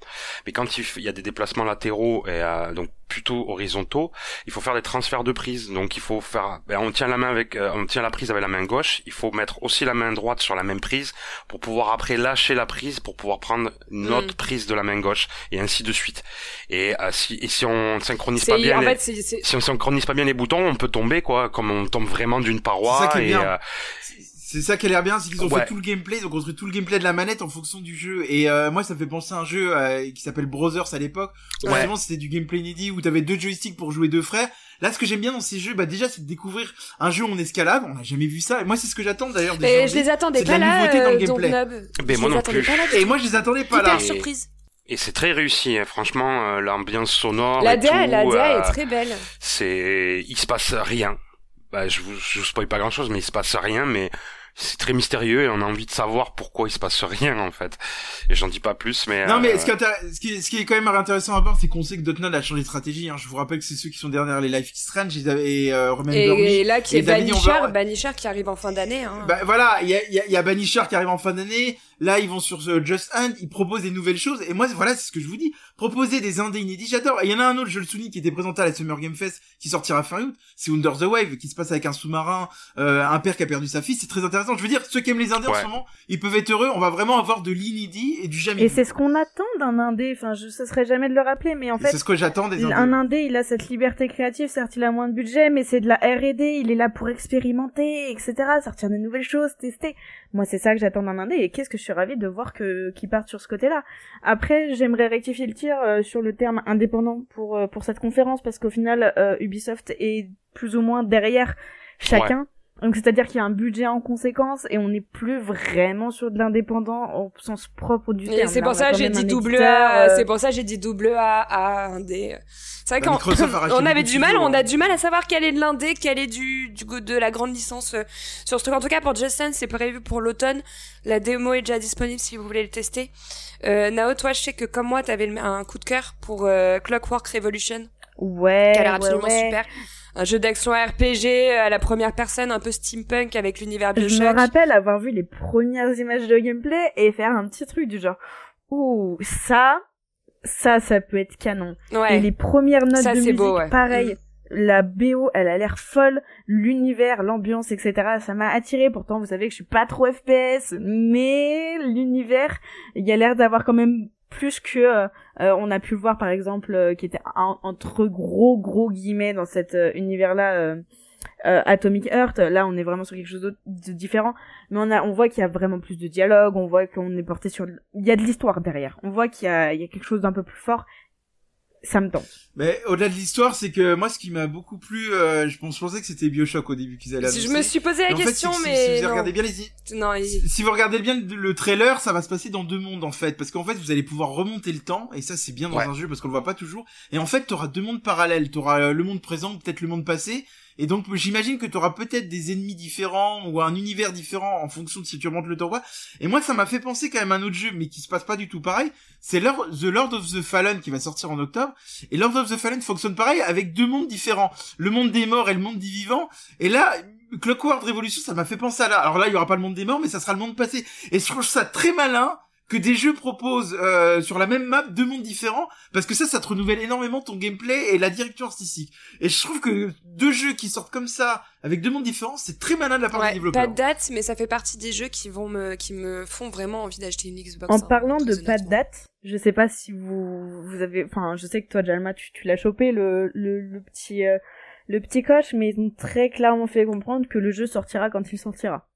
Mais quand il, y a des déplacements latéraux et donc plutôt horizontaux, il faut faire des transferts de prise. Donc il faut faire, ben, on tient la main avec, on tient la prise avec la main gauche. Il faut mettre aussi la main droite sur la même prise pour pouvoir après lâcher la prise pour pouvoir prendre une autre mm. prise de la main gauche et ainsi de suite. Et, euh, si, et si on synchronise pas bien, les, si on synchronise pas bien les boutons, on peut tomber quoi, comme on tombe vraiment d'une paroi. C'est ça et, euh, c'est ça qui a l'air bien, c'est qu'ils ont fait tout le gameplay, ils ont construit tout le gameplay de la manette en fonction du jeu. Et euh, moi, ça me fait penser à un jeu qui s'appelle Brothers à l'époque. Vraiment, c'était du gameplay inédit où t'avais deux joysticks pour jouer deux frères. Là, ce que j'aime bien dans ces jeux, bah déjà, c'est de découvrir un jeu en escalade. On n'a jamais vu ça. Et moi, c'est ce que j'attends d'ailleurs. Et je les attendais pas là. Dans le gameplay. Mais moi non plus. et moi, je les attendais pas là. surprise. Et c'est très réussi, hein. franchement, euh, l'ambiance sonore. La DA, la DA est euh, très belle. C'est, il se passe rien. Bah, je vous, je vous spoil pas grand chose, mais il se passe rien, mais c'est très mystérieux et on a envie de savoir pourquoi il se passe rien en fait. Et j'en dis pas plus, mais non, mais euh, ce qui, est, ce, qui est, quand même intéressant à voir, c'est qu'on sait que Dotnod a changé de stratégie. Hein. Je vous rappelle que c'est ceux qui sont derrière les Life is Strange et, euh, et, et là qui est Banisher, Banisher qui arrive en fin d'année. Hein. Bah, voilà, il y a, y, a, y a Banisher qui arrive en fin d'année. Là, ils vont sur Just Hand, ils proposent des nouvelles choses. Et moi, voilà, c'est ce que je vous dis. Proposer des indés inédits, j'adore. Et il y en a un autre, je le souligne, qui était présenté à la Summer Game Fest, qui sortira fin août. C'est Under the Wave, qui se passe avec un sous-marin, euh, un père qui a perdu sa fille. C'est très intéressant. Je veux dire, ceux qui aiment les indés en ce moment, ils peuvent être heureux. On va vraiment avoir de l'inédit et du jamais. Et c'est ce qu'on attend d'un indé. Enfin, je ne serait jamais de le rappeler, mais en fait. C'est ce que j'attends des indés. Un indé, il a cette liberté créative. Certes, il a moins de budget, mais c'est de la R&D. Il est là pour expérimenter, etc. Sortir de nouvelles choses, tester. Moi, c'est ça que j'attends d'un indé. Et qu'est-ce que je suis ravie de voir que qui partent sur ce côté-là. Après, j'aimerais rectifier le tir euh, sur le terme indépendant pour euh, pour cette conférence parce qu'au final, euh, Ubisoft est plus ou moins derrière chacun. Donc c'est-à-dire qu'il y a un budget en conséquence et on n'est plus vraiment sur de l'indépendant au sens propre du terme. C'est pour, ça j'ai dit double A. C'est pour ça j'ai dit double A à un D. C'est vrai qu'on on avait du mal, on a du mal à savoir quel est de l'indé, quel est du, du de la grande licence euh, sur ce truc. En tout cas pour Justin, c'est prévu pour l'automne. La démo est déjà disponible si vous voulez le tester. Euh, Nao, toi, je sais que comme moi, t'avais un coup de cœur pour euh, Clockwork Revolution. Ouais. Qui a l'air absolument super un jeu d'action RPG à la première personne, un peu steampunk avec l'univers Bioshock. Je me rappelle avoir vu les premières images de gameplay et faire un petit truc du genre, ouh, ça, ça, ça peut être canon. Ouais. Et les premières notes de musique, beau, pareil. Mm. La BO, elle a l'air folle, l'univers, l'ambiance, etc. Ça m'a attiré. Pourtant, vous savez que je suis pas trop FPS, mais l'univers, il y a l'air d'avoir quand même plus que euh, euh, on a pu voir par exemple euh, qui était entre gros gros guillemets dans cet univers là Atomic Heart. Là on est vraiment sur quelque chose de différent. Mais on a on voit qu'il y a vraiment plus de dialogue on voit qu'on est porté sur il y a de l'histoire derrière. On voit qu'il y a quelque chose d'un peu plus fort ça me tente. Mais au-delà de l'histoire, c'est que moi, ce qui m'a beaucoup plu, euh, je, pense, je pensais que c'était Bioshock au début qu'ils allaient Je me suis posé la en question, fait, si, mais si, si vous non. regardez bien les, Non, il- si vous regardez bien le, le trailer, ça va se passer dans deux mondes en fait, parce qu'en fait vous allez pouvoir remonter le temps, et ça c'est bien dans Ouais. un jeu parce qu'on le voit pas toujours. Et en fait t'auras deux mondes parallèles, t'auras euh, le monde présent, peut-être le monde passé, et donc j'imagine que t'auras peut-être des ennemis différents ou un univers différent en fonction de si tu remontes le temps ou pas. Et moi ça m'a fait penser quand même à un autre jeu, mais qui se passe pas du tout pareil. C'est The Lord of the Fallen qui va sortir en octobre, et Lord of the Fallen fonctionne pareil avec deux mondes différents, le monde des morts et le monde des vivants. Et là, Clockwork Revolution, ça m'a fait penser à là. Alors là, il y aura pas le monde des morts, mais ça sera le monde passé. Et je trouve ça très malin que des jeux proposent euh, sur la même map deux mondes différents, parce que ça, ça te renouvelle énormément ton gameplay et la direction artistique. Et je trouve que deux jeux qui sortent comme ça, avec deux mondes différents, c'est très malin de la part des Ouais, développeurs. pas de date, mais ça fait partie des jeux qui vont me, qui me font vraiment envie d'acheter une Xbox. En hein, parlant de pas de date, je sais pas si vous vous avez, enfin, je sais que toi, Jalma, tu, tu l'as chopé le le, le petit euh, le petit coche, mais ils ont très clairement fait comprendre que le jeu sortira quand il sortira.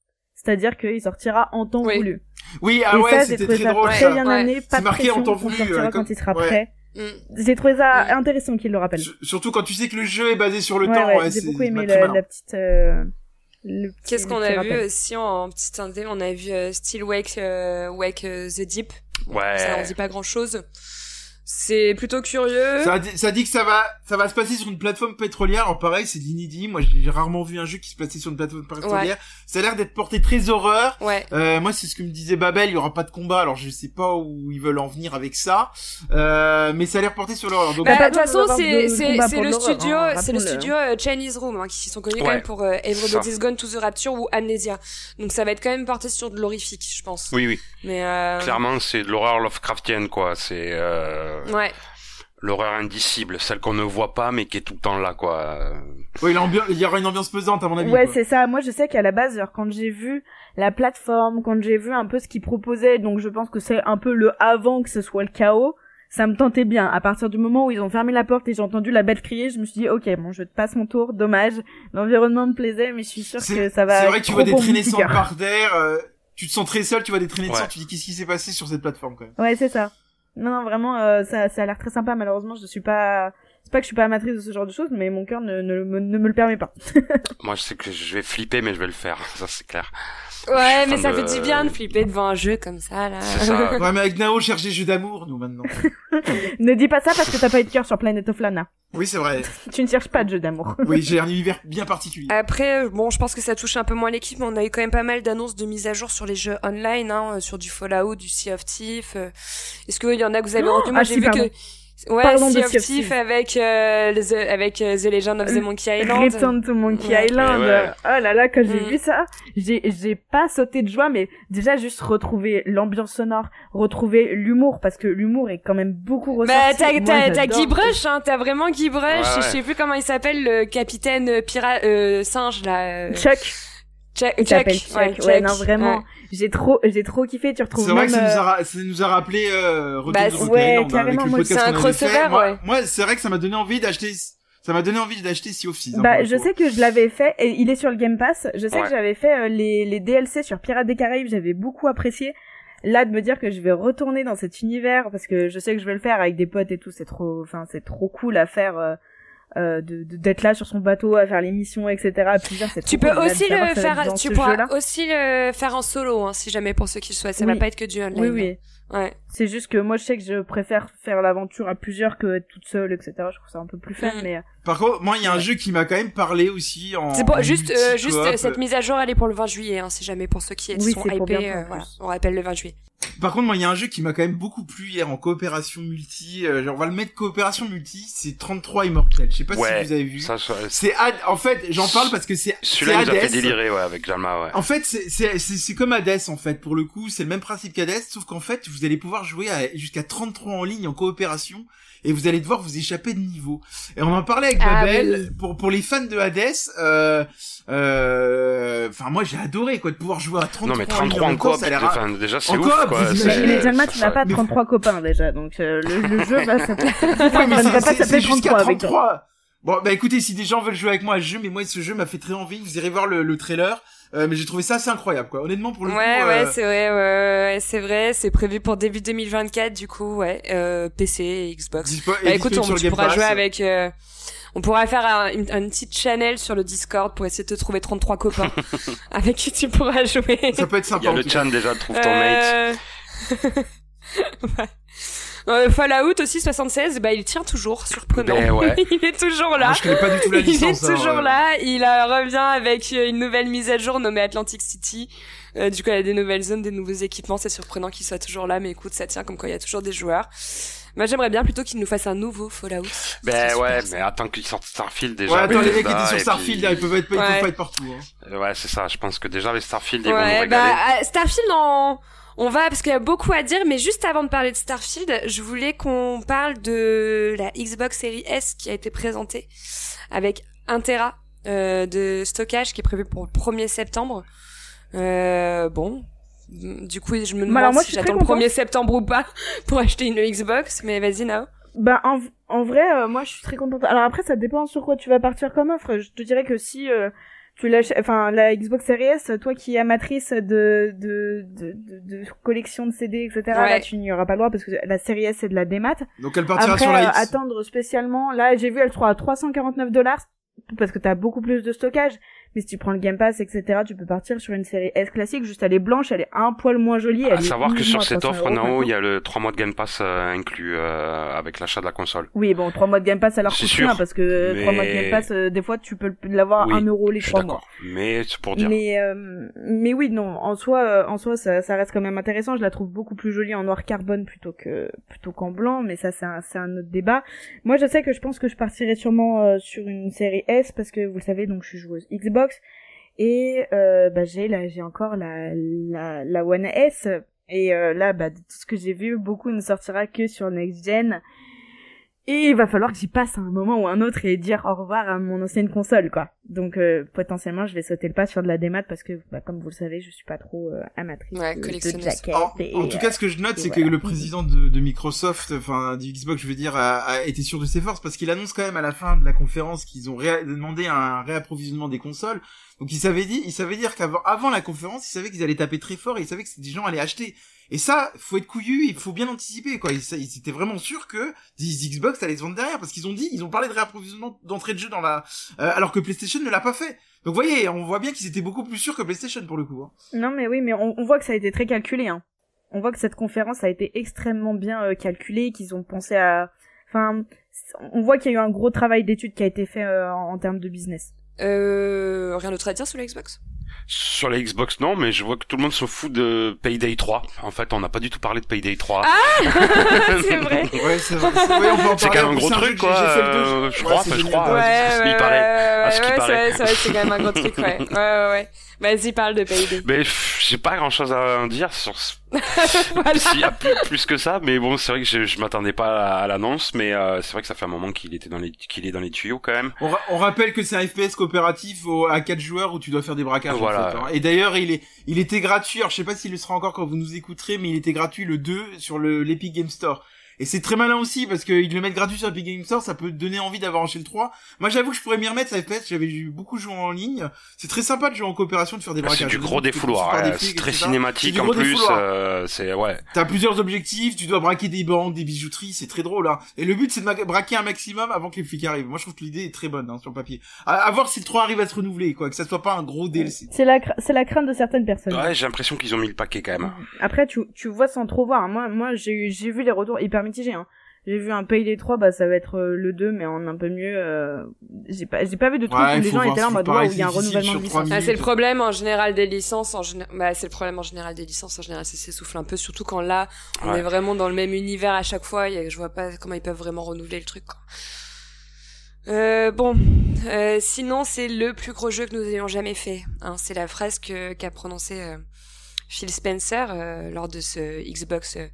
C'est-à-dire qu'il sortira en temps Oui. voulu. Oui, ah Et ouais, ça, j'ai c'était trouvé ça drôle très ça. bien Ouais. amené, pas de marqué en temps on voulu, sortira euh, quand il sera ouais. prêt. Mm. J'ai trouvé ça Mm. intéressant qu'il le rappelle. S- Surtout quand tu sais que le jeu est basé sur le Ouais, temps. ouais, ouais, j'ai beaucoup aimé la, la petite. euh, Qu'est-ce qu'on a vu aussi en, en petite indé? On a vu euh, Still Wake, euh, Wake euh, the Deep. Ouais. Ça en dit pas grand chose. C'est plutôt curieux. Ça, dit- ça dit que ça va, ça va se passer sur une plateforme pétrolière. Alors pareil, c'est l'inédit. Moi, j'ai rarement vu un jeu qui se passait sur une plateforme pétrolière. Ça a l'air d'être porté très horreur. Ouais. Euh, moi, c'est ce que me disait Babel. Il y aura pas de combat. Alors, je sais pas où ils veulent en venir avec ça. Euh, mais ça a l'air porté sur l'horreur. Donc, Bah, pas de toute façon, c'est c'est combat c'est le studio, hein, c'est le studio euh, Chinese Room hein, qui sont connus quand Ouais. même pour euh. Everybody's Gone to the Rapture ou Amnesia. Donc ça va être quand même porté sur de l'horrifique, je pense. Oui, oui. Mais euh, Clairement, c'est de l'horreur Lovecraftienne, quoi. C'est euh, Ouais. l'horreur indicible, celle qu'on ne voit pas, mais qui est tout le temps là, quoi. Euh, oui, il y aura une ambiance pesante à mon avis. Ouais, c'est ça. Moi, je sais qu'à la base, alors, quand j'ai vu la plateforme, quand j'ai vu un peu ce qu'ils proposaient, donc je pense que c'est un peu le avant que ce soit le chaos, ça me tentait bien. À partir du moment où ils ont fermé la porte et j'ai entendu la bête crier, je me suis dit, ok, bon, je te passe mon tour, dommage. L'environnement me plaisait, mais je suis sûre que ça va c'est vrai que tu vois des traînées de sang multicœur. par terre. euh, tu te sens très seul. Tu vois des traînées de sang. Tu dis qu'est-ce qui s'est passé sur cette plateforme quand même? Ouais, c'est ça. Non, non, vraiment, euh, ça, ça a l'air très sympa. Malheureusement, je suis pas, c'est pas que je suis pas amatrice de ce genre de choses, mais mon cœur ne, ne, me- ne me le permet pas. Moi, je sais que je vais flipper, mais je vais le faire. Ça, c'est clair. Ouais, mais ça de- fait du bien de flipper devant un jeu comme ça, là. C'est ça. Ouais, mais avec Nao, cherche des jeux d'amour, nous maintenant. ne dis pas ça parce que t'as pas eu de cœur sur Planet of Lana. oui, c'est vrai. Tu ne cherches pas de jeu d'amour. Oui, j'ai un univers bien particulier. Après, bon, je pense que ça touche un peu moins l'équipe, mais on a eu quand même pas mal d'annonces de mise à jour sur les jeux online, hein, sur du Fallout, du Sea of Thieves. euh. Est-ce qu'il y en a que vous avez Oh, retenu? Moi, ah, j'ai si, vu pardon. que ouais, Parlons Sea de of Sea of Thieves Thieves. avec euh, the, avec euh, The Legend of the Euh, Monkey Island. Return to Monkey Ouais. Island. Ouais. Oh là là, quand j'ai Mm. vu ça, j'ai, j'ai pas sauté de joie, mais déjà juste retrouver l'ambiance sonore, retrouver l'humour, parce que l'humour est quand même beaucoup ressorti. Bah, t'as, t'as. Guy Brush, hein, t'as vraiment Guy Brush, Ouais, ouais. je sais plus comment il s'appelle, le capitaine euh, pirate, euh, singe, là. euh, Chuck, Chuck, s'appelle Chuck. ouais, Ouais, Chuck, non, vraiment. ouais. J'ai trop, j'ai trop kiffé, tu retrouves C'est vrai même, que ça nous, euh, a, ça nous a rappelé euh, Retour Bah, ouais, Island, hein, carrément, avec le moi, podcast c'est un crossover, Moi, ouais. moi, c'est vrai que ça m'a donné envie d'acheter. Ça m'a donné envie d'acheter Sea of Thieves. hein, Bah, je sais que je l'avais fait, et il est sur le Game Pass. Je sais Ouais. que j'avais fait euh, les, les DLC sur Pirates des Caraïbes, j'avais beaucoup apprécié. Là, de me dire que je vais retourner dans cet univers, parce que je sais que je vais le faire avec des potes et tout, c'est trop, enfin, c'est trop cool à faire, euh, d'être là sur son bateau, à faire les missions, etc. à plusieurs, c'est Tu peux cool. Aussi le faire, tu pourras aussi le faire en solo, hein, si jamais pour ceux qui le souhaitent. Ça Oui. va pas être que du online. Oui, oui. Ouais. C'est juste que moi, je sais que je préfère faire l'aventure à plusieurs que être toute seule, etc. Je trouve ça un peu plus fun, Mm. mais euh, Par contre, moi, il y a un jeu qui m'a quand même parlé aussi en. C'est pour, juste, euh, juste euh, cette mise à jour, elle est pour le 20 juillet, hein, si jamais pour ceux qui Oui, sont hypés, euh, voilà, on rappelle le 20 juillet. Par contre, moi, il y a un jeu qui m'a quand même beaucoup plu hier en coopération multi. euh, genre, on va le mettre coopération multi. C'est 33 Immortel. Je sais pas Ouais, si vous avez vu. Ça, ça- C'est. En fait, j'en parle parce que c'est celui-là nous a fait délirer, ouais, avec Jalma, ouais. En fait, c'est c'est c'est c'est comme Hades en fait. Pour le coup, c'est le même principe qu'Hades, sauf qu'en fait, vous allez pouvoir jouer à- jusqu'à 33 en ligne en coopération et vous allez devoir vous échapper de niveau. Et on en parlait avec Ah Babel. oui. Pour pour les fans de Hades, euh, euh, enfin moi j'ai adoré quoi de pouvoir jouer à 33 Non, mais en 33 ligne en temps, coop, ça enfin, déjà, c'est En ouf, quoi. imaginez, mais Jalma, tu n'as pas mais- 33 copains déjà, donc euh, le, le jeu va s'appeler. Ça ne va pas s'appeler c'est jusqu'à 33 avec toi. 33. Bon, bah écoutez, si des gens veulent jouer avec moi à ce jeu, mais moi ce jeu m'a fait très envie, vous irez voir le, le trailer. Euh, mais j'ai trouvé ça assez incroyable, quoi. Honnêtement, pour le ouais, coup. Ouais, euh, c'est vrai, ouais, ouais, c'est vrai. C'est prévu pour début 2024, du coup, ouais. Euh, PC et Xbox. dispo- Bah écoute, on, tu pourras Pass. jouer avec. euh, on pourra faire un, une, une petite channel sur le Discord pour essayer de te trouver 33 copains avec qui tu pourras jouer. Ça peut être Il sympa. y a le chan déjà, trouve ton mate. Ouais. Euh, Fallout aussi 76, bah il tient toujours, surprenant. Ben ouais. il est toujours là. Moi, je connais pas du tout la il licence. est hein, toujours euh. là. Il euh, revient avec euh, une nouvelle mise à jour nommée Atlantic City. Euh, du coup, il y a des nouvelles zones, des nouveaux équipements. C'est surprenant qu'il soit toujours là, mais écoute, ça tient comme quoi il y a toujours des joueurs. Moi, j'aimerais bien plutôt qu'il nous fasse un nouveau Fallout. Ben ouais, mais attends qu'ils sortent Starfield déjà. Ouais, attends, les mecs étaient sur Starfield, puis- là, ils peuvent être, ils peuvent Ouais. pas être partout. Hein. Ouais, c'est ça. Je pense que déjà les Starfield, ils vont nous Ouais, régaler. bah, Starfield, on, on va, parce qu'il y a beaucoup à dire, mais juste avant de parler de Starfield, je voulais qu'on parle de la Xbox Series S qui a été présentée avec 1 Tera euh, de stockage qui est prévu pour le 1er septembre. Euh, bon. Du coup, je me demande Bah alors moi, si j'attends le 1er contente. septembre ou pas pour acheter une Xbox, mais vas-y, Nao. Bah en, en vrai, euh, moi je suis très contente. Alors après, ça dépend sur quoi tu vas partir comme offre. Je te dirais que si euh, tu l'achètes, enfin la Xbox Series S, toi qui es amatrice de de, de, de, de collection de CD, etc. Ouais. Là, tu n'y auras pas le droit parce que la Series S c'est de la démat. Donc elle partira Après, sur la euh, X. attendre spécialement. Là, j'ai vu, elle sera à 349 dollars parce que t'as beaucoup plus de stockage. Mais si tu prends le Game Pass, etc., tu peux partir sur une série S classique. Juste, elle est blanche, elle est un poil moins jolie. Elle À savoir que sur cette 300 offre, maintenant. il y a le 3 mois de Game Pass euh, inclus euh, avec l'achat de la console. Oui, bon, trois mois de Game Pass, ça leur C'est coûte sûr, rien parce que mais- trois mois de Game Pass, euh, des fois, tu peux l'avoir Oui, un euro les Je suis trois mois. d'accord. Mais c'est pour dire. Mais euh, mais oui, non, en soi, euh, en soi, ça, ça reste quand même intéressant. Je la trouve beaucoup plus jolie en noir carbone plutôt que plutôt qu'en blanc, mais ça, c'est un, c'est un autre débat. Moi, je sais que je pense que je partirai sûrement euh, sur une série S parce que vous le savez, donc je suis joueuse Xbox et euh, bah j'ai là, j'ai encore la la One S et euh, là, bah de tout ce que j'ai vu, beaucoup ne sortira que sur Next Gen. Et il va falloir que j'y passe à un moment ou un autre et dire au revoir à mon ancienne console, quoi. Donc euh, potentiellement, je vais sauter le pas sur de la démat parce que, bah, comme vous le savez, je suis pas trop euh, amatrice Ouais, de, de collectionneuse. jaquettes. En, et, en tout cas, ce que je note, c'est voilà. que le président de, de Microsoft, enfin du Xbox, je veux dire, a, a été sûr de ses forces parce qu'il annonce quand même à la fin de la conférence qu'ils ont ré- demandé un réapprovisionnement des consoles. Donc il savait dire, il savait dire qu'avant avant la conférence, il savait qu'ils allaient taper très fort et il savait que des gens allaient acheter. Et ça, faut être couillu, il faut bien anticiper quoi. Ils, ils étaient vraiment sûrs que des Xbox allaient se vendre derrière parce qu'ils ont dit, ils ont parlé de réapprovisionnement d'entrée de jeu dans la, euh, alors que PlayStation ne l'a pas fait. Donc vous voyez, on voit bien qu'ils étaient beaucoup plus sûrs que PlayStation pour le coup. hein. Non, mais oui, mais on, on voit que ça a été très calculé. Hein. On voit que cette conférence a été extrêmement bien euh, calculée, qu'ils ont pensé à. Enfin, on voit qu'il y a eu un gros travail d'étude qui a été fait euh, en, en termes de business. Euh, rien d'autre à dire sur la Xbox? Sur la Xbox, non, mais je vois que tout le monde se fout de Payday 3. En fait, on n'a pas du tout parlé de Payday 3. C'est vrai. Ouais, c'est vrai. c'est- ouais, on peut en c'est parler. quand même un gros truc, quoi. je Ouais, crois, je crois. Ouais, à ce ouais, qu'il paraît. à ce ouais, qu'il ouais, paraît. c'est vrai, c'est vrai, c'est quand même un gros truc, ouais. Ouais, ouais, ouais. Vas-y, parle de Payday. Mais j'ai pas grand chose à en dire sur ce... voilà. s'il y a plus, plus que ça, mais bon, c'est vrai que je, je m'attendais pas à, à l'annonce, mais euh, c'est vrai que ça fait un moment qu'il était dans les qu'il est dans les tuyaux quand même. On, ra- on rappelle que c'est un FPS coopératif au- à 4 joueurs où tu dois faire des braquages. en Voilà. fait, hein. Et d'ailleurs, il est, il était gratuit. Alors, je sais pas s'il le sera encore quand vous nous écouterez, mais il était gratuit le 2 sur le l'Epic Game Store. Et c'est très malin aussi parce qu'ils le mettent gratuit sur Epic Game Store, ça peut donner envie d'avoir acheté le 3. Moi, j'avoue que je pourrais m'y remettre, ça FPS, j'avais eu beaucoup joué en ligne. C'est très sympa de jouer en coopération, de faire des Ah, braquages. C'est du gros défouloir, ouais, c'est très etc. Cinématique en plus. euh, c'est ouais. T'as plusieurs objectifs, tu dois braquer des banques, des bijouteries, c'est très drôle. Hein. Et le but c'est de braquer un maximum avant que les flics arrivent. Moi je trouve que l'idée est très bonne hein, sur le papier. À, à voir si le 3 arrive à se renouveler, quoi, que ça soit pas un gros DLC. C'est la, cra- c'est la crainte de certaines personnes. Ouais, j'ai l'impression qu'ils ont mis le paquet quand même. Après, tu, tu vois sans trop voir. Moi, moi j'ai eu- j'ai vu les retours hyper Hein. J'ai vu un Payday 3, bah ça va être euh, le 2, mais en un peu mieux. Euh... J'ai pas, j'ai pas vu de trucs Ouais, où les gens étaient là en mode waouh, il y a un c'est renouvellement de licence. Ah, c'est le problème en général des licences. En bah, c'est le problème en général des licences. En général, ça s'essouffle un peu, surtout quand là, on Ouais. est vraiment dans le même univers à chaque fois. et Je vois pas comment ils peuvent vraiment renouveler le truc. Quoi. Euh, bon, euh, sinon c'est le plus gros jeu que nous ayons jamais fait. Hein, c'est la phrase que- qu'a prononcée euh, Phil Spencer euh, lors de ce Xbox euh,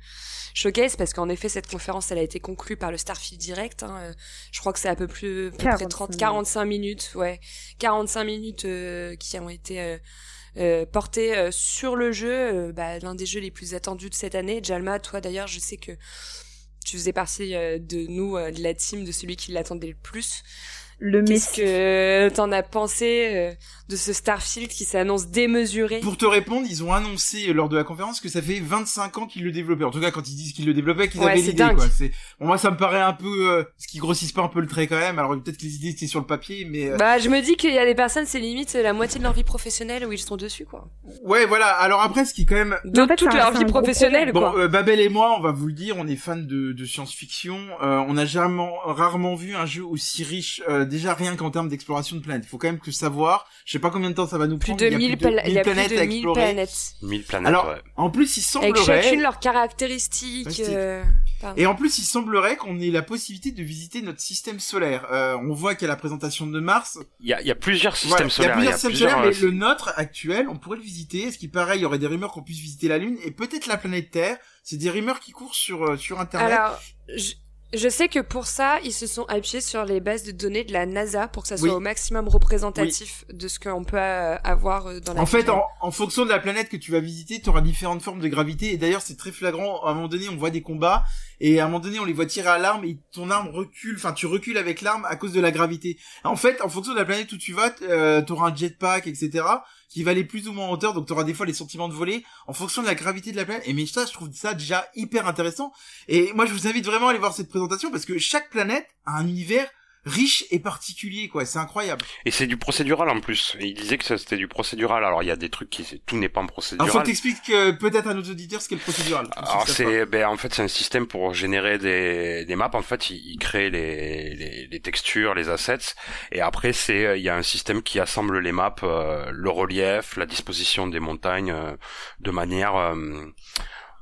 Showcase, parce qu'en effet cette conférence elle a été conclue par le Starfield Direct. Hein, euh, je crois que c'est à peu plus à peu près 45 30, minutes. 45 minutes, ouais, 45 minutes euh, qui ont été euh, euh, portées euh, sur le jeu, euh, bah, l'un des jeux les plus attendus de cette année. Jalma, toi d'ailleurs, je sais que tu faisais partie de nous, de la team, de celui qui l'attendait le plus. Le Qu'est-ce que t'en as pensé euh, de ce Starfield qui s'annonce démesuré? Pour te répondre, ils ont annoncé lors de la conférence que ça fait 25 ans qu'ils le développaient. En tout cas, quand ils disent qu'ils le développaient, qu'ils Ouais, avaient l'idée. dingue. Quoi. C'est bon, moi ça me paraît un peu, euh, ce qui grossisse pas un peu le trait quand même. Alors peut-être que les idées étaient sur le papier, mais euh, Bah, je me dis qu'il y a des personnes, c'est limite la moitié de leur vie professionnelle où ils sont dessus, quoi. ouais, voilà. Alors après, ce qui est quand même De en fait, toute leur vie professionnelle, Bon, quoi. euh, Babel et moi, on va vous le dire, on est fans de, de science-fiction. Euh, on n'a jamais, rarement vu un jeu aussi riche, euh, déjà rien qu'en termes d'exploration de planètes. Il faut quand même que savoir, je sais pas combien de temps ça va nous plus prendre. de il y a 1000 plus de pla- il y a plus planètes de à 1000 explorer. planètes. 1000 planètes, Alors, ouais. en plus, il Avec semblerait, chacune leurs caractéristiques. Euh, et en plus, il semblerait qu'on ait la possibilité de visiter notre système solaire. Euh, on voit qu'il y a la présentation de Mars. Il y a, il y a plusieurs systèmes il y a solaires. plusieurs systèmes solaires, mais euh, le nôtre actuel, on pourrait le visiter. Est-ce qu'il paraît, il y aurait des rumeurs qu'on puisse visiter la Lune et peut-être la planète Terre? C'est des rumeurs qui courent sur euh, sur Internet. Alors, je, je sais que pour ça, ils se sont appuyés sur les bases de données de la NASA pour que ça soit Oui. au maximum représentatif de ce qu'on peut euh, avoir euh, dans la En fait, en, en fonction de la planète que tu vas visiter, tu auras différentes formes de gravité. Et d'ailleurs, c'est très flagrant. À un moment donné, on voit des combats. Et à un moment donné, on les voit tirer à l'arme. Et ton arme recule. Enfin, tu recules avec l'arme à cause de la gravité. En fait, en fonction de la planète où tu vas, euh, tu auras un jetpack, etc. Qui va aller plus ou moins en hauteur. Donc, tu auras des fois les sentiments de voler en fonction de la gravité de la planète. Et mais ça, je trouve ça déjà hyper intéressant. Et moi, je vous invite vraiment à aller voir cette présentation. Parce que chaque planète a un univers riche et particulier, quoi. C'est incroyable. Et c'est du procédural en plus. Et il disait que c'était du procédural. Alors il y a des trucs qui, tout n'est pas en Alors, faut procédural. que t'expliques euh, peut-être à nos auditeurs ce qu'est le procédural. Alors c'est, ben en fait c'est un système pour générer des, des maps. En fait, il, il crée les, les, les textures, les assets, et après c'est, euh, il y a un système qui assemble les maps, euh, le relief, la disposition des montagnes, euh, de manière euh,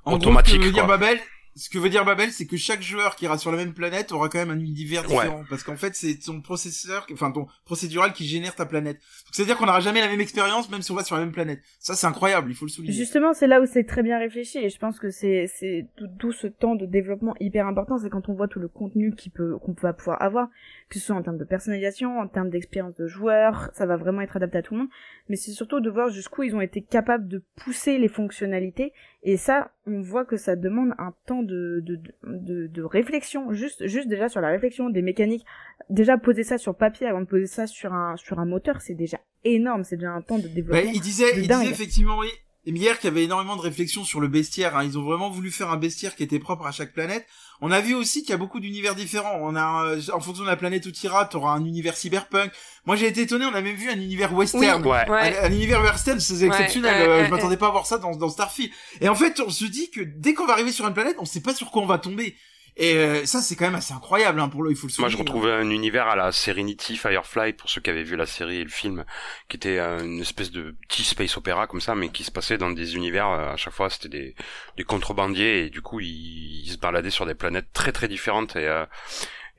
En automatique. Gros, ce que veut dire quoi. Babel, ce que veut dire Babel, c'est que chaque joueur qui ira sur la même planète aura quand même un univers Ouais. différent, parce qu'en fait, c'est ton processeur, enfin ton procédural qui génère ta planète. Donc, C'est-à-dire qu'on n'aura jamais la même expérience, même si on va sur la même planète. Ça, c'est incroyable, il faut le souligner. Justement, c'est là où c'est très bien réfléchi et je pense que c'est c'est tout, tout ce temps de développement hyper important, c'est quand on voit tout le contenu qui peut qu'on va pouvoir avoir, que ce soit en termes de personnalisation, en termes d'expérience de joueur, ça va vraiment être adapté à tout le monde, mais c'est surtout de voir jusqu'où ils ont été capables de pousser les fonctionnalités et ça, on voit que ça demande un temps de de, de, de réflexion, juste juste déjà sur la réflexion des mécaniques, déjà poser ça sur papier avant de poser ça sur un sur un moteur, c'est déjà énorme, c'est déjà un temps de Ouais, développement. il disait, il dingue. disait effectivement, oui, hier qu'il y avait énormément de réflexions sur le bestiaire. Hein. Ils ont vraiment voulu faire un bestiaire qui était propre à chaque planète. On a vu aussi qu'il y a beaucoup d'univers différents. On a, euh, en fonction de la planète où tu iras, tu auras un univers cyberpunk. Moi, j'ai été étonné, on a même vu un univers western. Ouais. Ouais. Un, un univers western, c'est Ouais, exceptionnel. ouais, Euh, ouais, je m'attendais pas à voir ça dans, dans Starfield. Et en fait, on se dit que dès qu'on va arriver sur une planète, on sait pas sur quoi on va tomber. Et euh, ça, c'est quand même assez incroyable hein, pour le. Il faut le Moi, je retrouvais un univers à la Serenity Firefly pour ceux qui avaient vu la série et le film, qui était euh, une espèce de petit space opéra comme ça, mais qui se passait dans des univers. euh, à chaque fois, c'était des, des contrebandiers et du coup, ils, ils se baladaient sur des planètes très très différentes. Et, euh,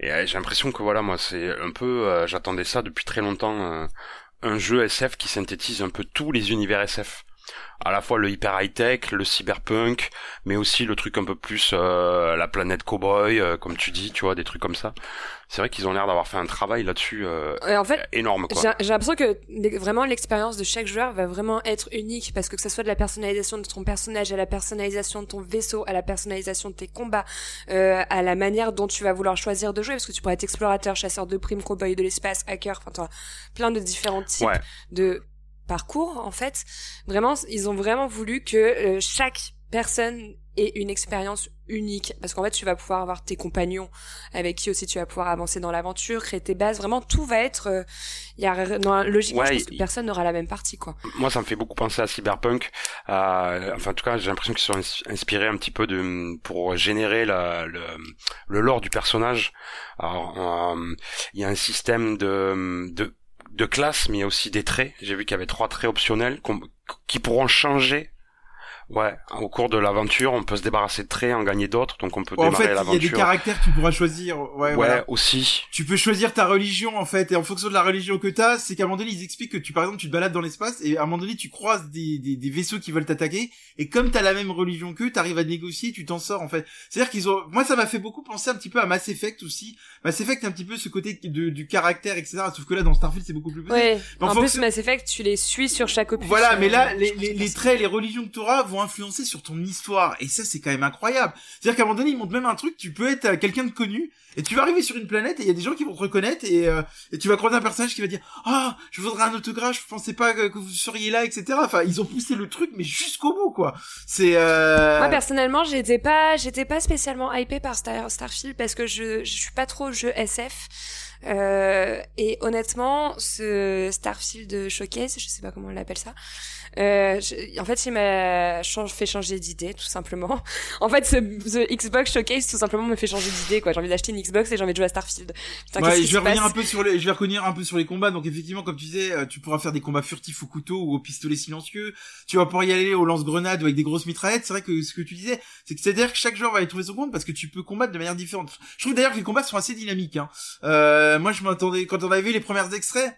et euh, j'ai l'impression que voilà, moi, c'est un peu. euh, J'attendais ça depuis très longtemps. un jeu SF qui synthétise un peu tous les univers SF à la fois le hyper high tech, le cyberpunk, mais aussi le truc un peu plus euh, la planète cowboy, euh, comme tu dis, tu vois, des trucs comme ça. C'est vrai qu'ils ont l'air d'avoir fait un travail là-dessus euh, en fait, énorme. J'ai l'impression que vraiment l'expérience de chaque joueur va vraiment être unique parce que que ce soit de la personnalisation de ton personnage à la personnalisation de ton vaisseau à la personnalisation de tes combats euh, à la manière dont tu vas vouloir choisir de jouer parce que tu pourrais être explorateur chasseur de primes cowboy de l'espace hacker enfin plein de différents types Ouais. de parcours en fait vraiment ils ont vraiment voulu que euh, chaque personne ait une expérience unique parce qu'en fait tu vas pouvoir avoir tes compagnons avec qui aussi tu vas pouvoir avancer dans l'aventure créer tes bases vraiment tout va être euh, il y a non, logiquement Ouais, je pense que il- personne n'aura la même partie quoi Moi, ça me fait beaucoup penser à Cyberpunk. Euh, enfin, en tout cas, j'ai l'impression qu'ils sont ins- inspirés un petit peu de pour générer la, le, le lore du personnage. Alors, euh, il y a un système de, de de classes, mais il y a aussi des traits. J'ai vu qu'il y avait trois traits optionnels qui pourront changer. Ouais, au cours de l'aventure, on peut se débarrasser de traits, en gagner d'autres, donc on peut en fait, démarrer il y a des l'aventure. caractères que tu pourras choisir. Ouais, Ouais, voilà. aussi. Tu peux choisir ta religion en fait, et en fonction de la religion que t'as, c'est qu'à un moment donné ils expliquent que tu par exemple tu te balades dans l'espace et à un moment donné tu croises des, des, des vaisseaux qui veulent t'attaquer et comme t'as la même religion qu'eux, t'arrives à négocier, tu t'en sors en fait. C'est-à-dire qu'ils ont, moi ça m'a fait beaucoup penser un petit peu à Mass Effect aussi. Mass Effect a un petit peu ce côté de, du caractère etc. Sauf que là dans Starfield c'est beaucoup plus petit. ouais En en fonction- plus Mass Effect tu les suis sur chaque opus Voilà, euh, mais là, je les, traits, les religions que tu auras vont influencer sur ton histoire. Et ça, c'est quand même incroyable. C'est-à-dire qu'à un moment donné, ils montrent même un truc, tu peux être euh, quelqu'un de connu, et tu vas arriver sur une planète, et il y a des gens qui vont te reconnaître, et, euh, et tu vas croiser un personnage qui va dire, ah, je voudrais un autographe, je pensais pas que, vous seriez là, etc. Enfin, ils ont poussé le truc, mais jusqu'au bout, quoi. C'est, euh... Moi, personnellement, j'étais pas, j'étais pas spécialement hypé par Star, Starfield parce que je, je suis pas trop jeu SF. Et honnêtement, ce Starfield Showcase, je sais pas comment on l'appelle ça, euh, en fait, il m'a fait changer d'idée, tout simplement. En fait, ce, Xbox Showcase, tout simplement, me fait changer d'idée, quoi. J'ai envie d'acheter une Xbox et j'ai envie de jouer à Starfield. ouais, je vais revenir un peu sur les, je vais revenir un peu sur les combats. Donc, effectivement, comme tu disais, euh, tu pourras faire des combats furtifs au couteau ou au pistolet silencieux. Tu vas pouvoir y aller au lance-grenade ou avec des grosses mitraillettes. C'est vrai que ce que tu disais, c'est que c'est-à-dire que chaque joueur va y trouver son compte parce que tu peux combattre de manière différente. Je trouve d'ailleurs que les combats sont assez dynamiques, hein. Euh, moi, je m'attendais, quand on avait vu les premiers extraits,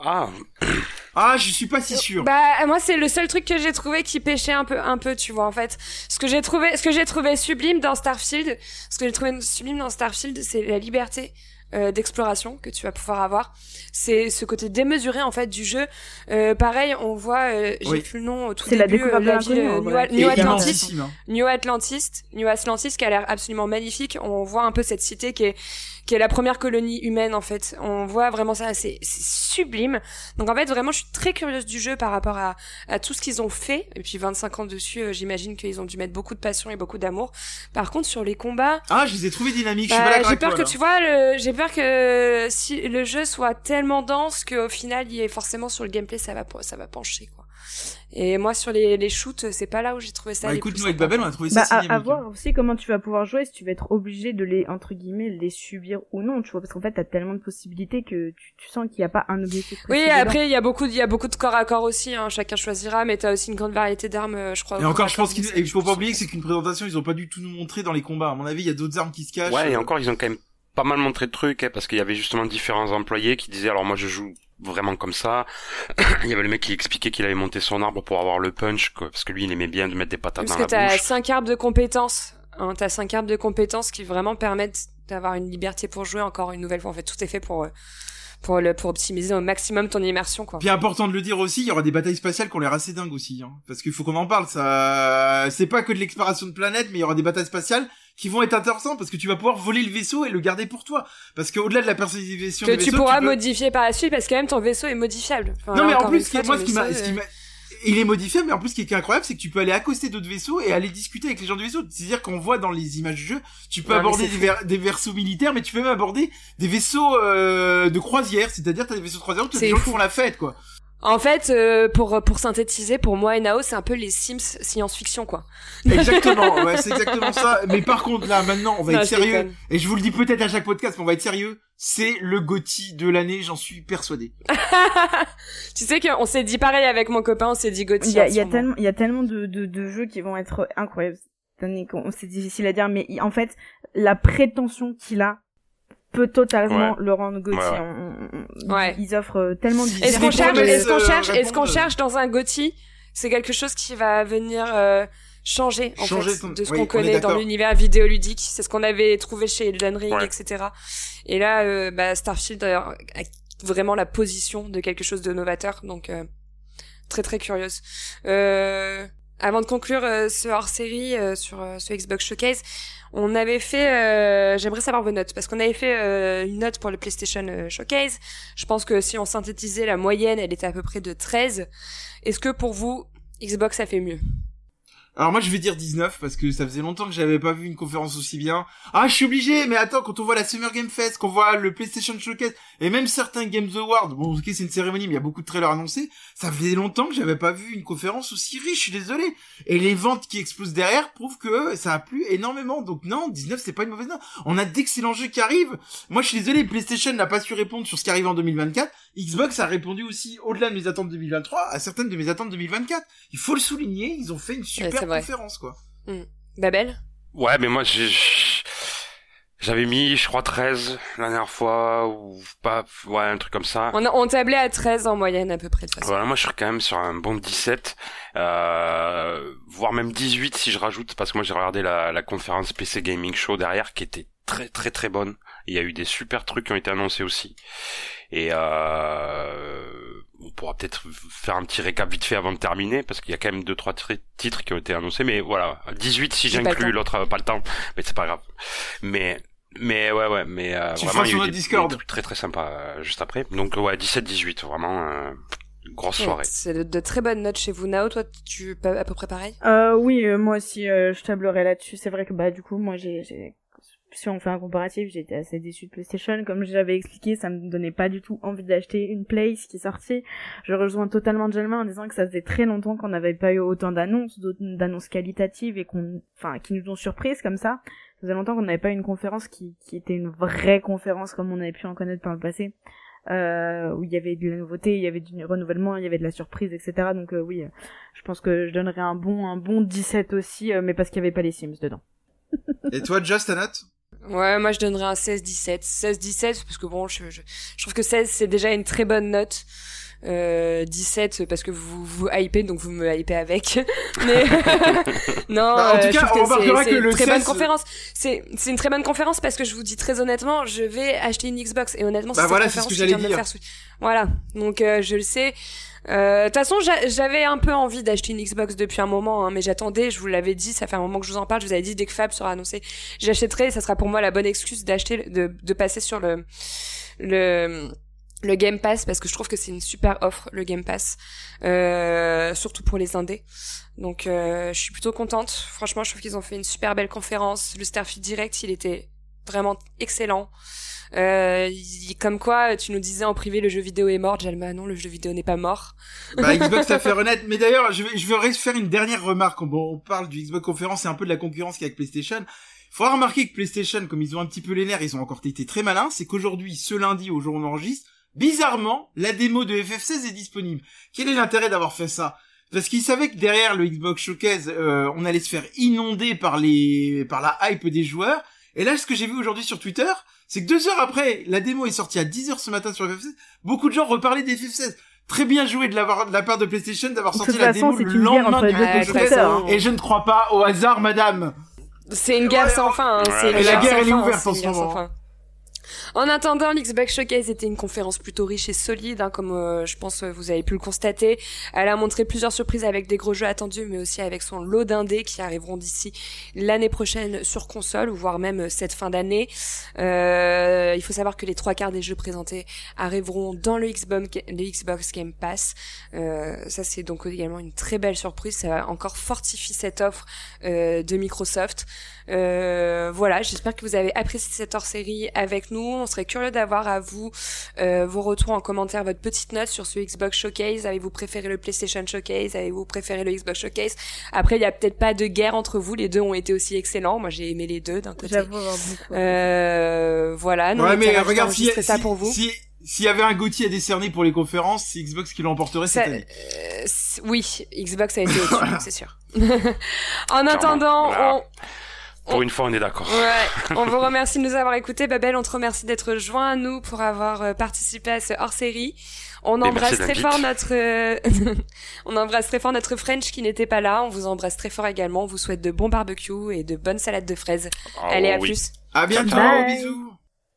ah. Ah, je suis pas si sûr. Bah moi c'est le seul truc que j'ai trouvé qui pêchait un peu un peu, tu vois en fait. Ce que j'ai trouvé ce que j'ai trouvé sublime dans Starfield, ce que j'ai trouvé sublime dans Starfield, c'est la liberté euh, d'exploration que tu vas pouvoir avoir. C'est ce côté démesuré en fait du jeu. Euh, pareil, on voit, euh, j'ai plus le nom au tout début, la, découverte la ville New, Atlantis, New Atlantis, New Atlantis, qui a l'air absolument magnifique. On voit un peu cette cité qui est qui est la première colonie humaine en fait. On voit vraiment ça, c'est sublime. Donc en fait vraiment je suis très curieuse du jeu par rapport à, à tout ce qu'ils ont fait. Et puis 25 ans dessus, euh, j'imagine qu'ils ont dû mettre beaucoup de passion et beaucoup d'amour. Par contre sur les combats... Ah je les ai trouvés dynamiques, bah, J'ai peur que tu vois, j'ai peur que si le jeu soit tellement dense qu'au final il ait forcément sur le gameplay ça va, ça va pencher quoi. Et moi, sur les, les shoots, c'est pas là où j'ai trouvé ça. Bah, écoute, nous avec Babel, on a trouvé bah, ça. À, à voir aussi comment tu vas pouvoir jouer, si tu vas être obligé de les entre guillemets les subir ou non, tu vois, parce qu'en fait, t'as tellement de possibilités que tu, tu sens qu'il n'y a pas un objectif. Oui, après, il y a beaucoup, il y a beaucoup de corps à corps aussi. Hein, chacun choisira, mais t'as aussi une grande variété d'armes, euh, je crois. Et encore, je pense qu'il faut pas oublier que c'est qu'une présentation, ils ont pas du tout nous montrer dans les combats. À mon avis, il y a d'autres armes qui se cachent. Ouais, et encore, ils ont quand même pas mal montré de trucs, hein, parce qu'il y avait justement différents employés qui disaient, alors moi, je joue vraiment comme ça. il y avait le mec qui expliquait qu'il avait monté son arbre pour avoir le punch, quoi, parce que lui, il aimait bien de mettre des patates parce dans que la bouche. T'as cinq arbres de compétences. Hein, t'as cinq arbres de compétences qui vraiment permettent d'avoir une liberté pour jouer encore une nouvelle fois. En fait, tout est fait pour euh, pour le pour optimiser au maximum ton immersion quoi. Puis important de le dire aussi, il y aura des batailles spatiales qui ont l'air assez dingues aussi hein, parce qu'il faut qu'on en parle ça c'est pas que de l'exploration de planètes mais il y aura des batailles spatiales qui vont être intéressantes parce que tu vas pouvoir voler le vaisseau et le garder pour toi parce qu'au-delà de la personnalisation que du tu vaisseau, pourras tu peux- modifier par la suite parce que même ton vaisseau est modifiable. Enfin, non là, mais en plus ce qui- moi ce qui m'a il est modifiable mais en plus ce qui est incroyable c'est que tu peux aller accoster d'autres vaisseaux et aller discuter avec les gens du vaisseau. C'est-à-dire qu'on voit dans les images du jeu tu peux Ouais, aborder des, ver- des vaisseaux militaires mais tu peux même aborder des vaisseaux euh, de croisière. C'est-à-dire t'as des vaisseaux de croisière où t'as des gens qui font la fête quoi En fait, euh, pour pour synthétiser, pour moi, Nao, c'est un peu les Sims science-fiction quoi. Exactement, ouais, c'est exactement ça. Mais par contre, là, maintenant, on va Non, être sérieux. Et je vous le dis peut-être à chaque podcast, mais on va être sérieux. C'est le GOTY de l'année, j'en suis persuadé. tu sais qu'on s'est dit pareil avec mon copain, on s'est dit Gauthier. Il y a, il y a tellement, il y a tellement de, de, de jeux qui vont être incroyables. cette année qu'on- C'est difficile à dire, mais en fait, la prétention qu'il a peut totalement Ouais. le rendre Gauthier. Ouais, ouais. On- on- Ouais. Ils offrent euh, tellement de Est-ce qu'on cherche, est-ce qu'on cherche, est-ce qu'on cherche dans un Gotti C'est quelque chose qui va venir euh, changer en Changer fait ton- de ce oui, qu'on connaît dans l'univers vidéoludique. C'est ce qu'on avait trouvé chez Elden Ring, Ouais. etc. Et là, euh, bah, Starfield euh, a vraiment la position de quelque chose de novateur, donc euh, très très curieuse. Euh, avant de conclure euh, ce hors-série euh, sur euh, ce Xbox Showcase, on avait fait, euh, j'aimerais savoir vos notes, parce qu'on avait fait euh, une note pour le PlayStation euh, Showcase. Je pense que si on synthétisait la moyenne, elle était à peu près de 13. Est-ce que pour vous, Xbox a fait mieux? Alors moi, je vais dire 19 parce que ça faisait longtemps que j'avais pas vu une conférence aussi bien. Ah, je suis obligé, mais attends, quand on voit la Summer Game Fest, qu'on voit le PlayStation Showcase et même certains Games Awards, bon, ok, c'est une cérémonie, mais il y a beaucoup de trailers annoncés. Ça faisait longtemps que j'avais pas vu une conférence aussi riche, je suis désolé. Et les ventes qui explosent derrière prouvent que ça a plu énormément. Donc non, 19 c'est pas une mauvaise note. On a d'excellents jeux qui arrivent. Moi je suis désolé, PlayStation n'a pas su répondre sur ce qui arrive en 2024. Xbox a répondu aussi au-delà de mes attentes 2023 à certaines de mes attentes 2024. Il faut le souligner, ils ont fait une super c'est vrai. conférence quoi. Babel Ouais, mais moi, j'ai, j'avais mis, je crois, 13 la dernière fois, ou pas, ouais, un truc comme ça. on, a- on tablait à 13 en moyenne à peu près de toute façon. Voilà, moi, je serais quand même sur un bon 17, euh, voire même 18 si je rajoute, parce que moi, j'ai regardé la, la conférence PC Gaming Show derrière, qui était très, très, très bonne. Il y a eu des super trucs qui ont été annoncés aussi. Et, euh, pourra peut-être faire un petit récap vite fait avant de terminer, parce qu'il y a quand même deux trois titres qui ont été annoncés, mais voilà, 18 si j'inclus l'autre, pas le temps, mais c'est pas grave. Mais mais ouais ouais mais euh, vraiment il y a eu des, trucs très très sympa euh, juste après. Donc ouais 17 18 vraiment euh, grosse soirée. c'est de, très bonnes notes chez vous. Nao toi tu à peu près pareil? Euh, oui moi aussi je tablerai là-dessus. C'est vrai que bah du coup moi j'ai si on fait un comparatif, j'étais assez déçu de PlayStation. Comme j'avais expliqué, ça me donnait pas du tout envie d'acheter une Place qui sortie. Je rejoins totalement Jelma en disant que ça faisait très longtemps qu'on n'avait pas eu autant d'annonces, d'annonces qualitatives et qu'on, enfin, qui nous ont surprises comme ça. Ça faisait longtemps qu'on n'avait pas une conférence qui, qui était une vraie conférence comme on avait pu en connaître par le passé. Euh, où il y avait de la nouveauté, il y avait du renouvellement, il y avait de la surprise, etc. Donc euh, oui, je pense que je donnerais un bon un bon 17 aussi, euh, mais parce qu'il n'y avait pas les Sims dedans. Et toi, Just, ta note? Ouais, moi je donnerais un 16-17. 16-17 parce que bon, je, je, je trouve que 16 c'est déjà une très bonne note. Euh, 17 parce que vous vous hypez donc vous me hypez avec. Mais non bah, en tout euh, cas on remarquera que, le très bonne conférence. C'est c'est une très bonne conférence parce que je vous dis très honnêtement je vais acheter une Xbox. Et honnêtement bah voilà c'est ce que j'allais dire. faire... voilà. Donc euh, je le sais euh, de toute façon, j'avais un peu envie d'acheter une Xbox depuis un moment, hein, mais j'attendais. Je vous l'avais dit, ça fait un moment que je vous en parle. Je vous avais dit dès que Fab sera annoncé, j'achèterai. Ça sera pour moi la bonne excuse d'acheter, de, de passer sur le le le Game Pass parce que je trouve que c'est une super offre le Game Pass, euh, surtout pour les indés. Donc euh, je suis plutôt contente. Franchement, je trouve qu'ils ont fait une super belle conférence. Le Starfield Direct, il était vraiment excellent. Euh, comme quoi, tu nous disais en privé, le jeu vidéo est mort. Jalma, non, le jeu vidéo n'est pas mort. Bah, Xbox a fait honnête. Mais d'ailleurs, je vais, je vais faire une dernière remarque. On, on parle du Xbox conférence et un peu de la concurrence qu'il y a avec PlayStation. Il faudra remarquer que PlayStation, comme ils ont un petit peu les nerfs, ils ont encore été très malins. C'est qu'aujourd'hui, ce lundi, au jour où on enregistre, bizarrement, la démo de FF16 est disponible. Quel est l'intérêt d'avoir fait ça? Parce qu'ils savaient que derrière le Xbox Showcase, euh, on allait se faire inonder par les, par la hype des joueurs. Et là, ce que j'ai vu aujourd'hui sur Twitter, c'est que deux heures après, la démo est sortie à 10 heures ce matin sur FF16, beaucoup de gens reparlaient des FF16. Très bien joué de, l'avoir, de la part de PlayStation d'avoir sorti la démo le lendemain du hein. Et je ne crois pas au hasard, madame. C'est une guerre sans fin. Hein. Et la guerre, elle est ouverte en ce moment. En attendant, l'Xbox Showcase était une conférence plutôt riche et solide, hein, comme euh, je pense euh, vous avez pu le constater. Elle a montré plusieurs surprises avec des gros jeux attendus, mais aussi avec son lot d'indés qui arriveront d'ici l'année prochaine sur console, voire même euh, cette fin d'année. Euh, il faut savoir que les trois quarts des jeux présentés arriveront dans le Xbox, le Xbox Game Pass. Euh, ça, c'est donc également une très belle surprise. Ça encore fortifier cette offre euh, de Microsoft. Voilà, j'espère que vous avez apprécié cette hors-série avec nous. On serait curieux d'avoir à vous euh, vos retours en commentaire, votre petite note sur ce Xbox Showcase. Avez-vous préféré le PlayStation Showcase? Avez-vous préféré le Xbox Showcase? Après, il y a peut-être pas de guerre entre vous. Les deux ont été aussi excellents. Moi, j'ai aimé les deux d'un côté. J'avoue beaucoup. Euh, voilà. Ouais, mais regarde si, ça pour vous. Si... S'il y avait un Gauthier à décerner pour les conférences, c'est Xbox qui l'emporterait cette année. Euh, oui, Xbox a été au-dessus, c'est sûr. en attendant, on, pour une fois, on est d'accord. Ouais. on vous remercie de nous avoir écoutés. Babel, on te remercie d'être joint à nous pour avoir euh, participé à ce hors-série. On embrasse très fort notre, euh, on embrasse très fort notre French qui n'était pas là. On vous embrasse très fort également. On vous souhaite de bons barbecues et de bonnes salades de fraises. Oh, Allez, à plus. À bientôt. Bisous.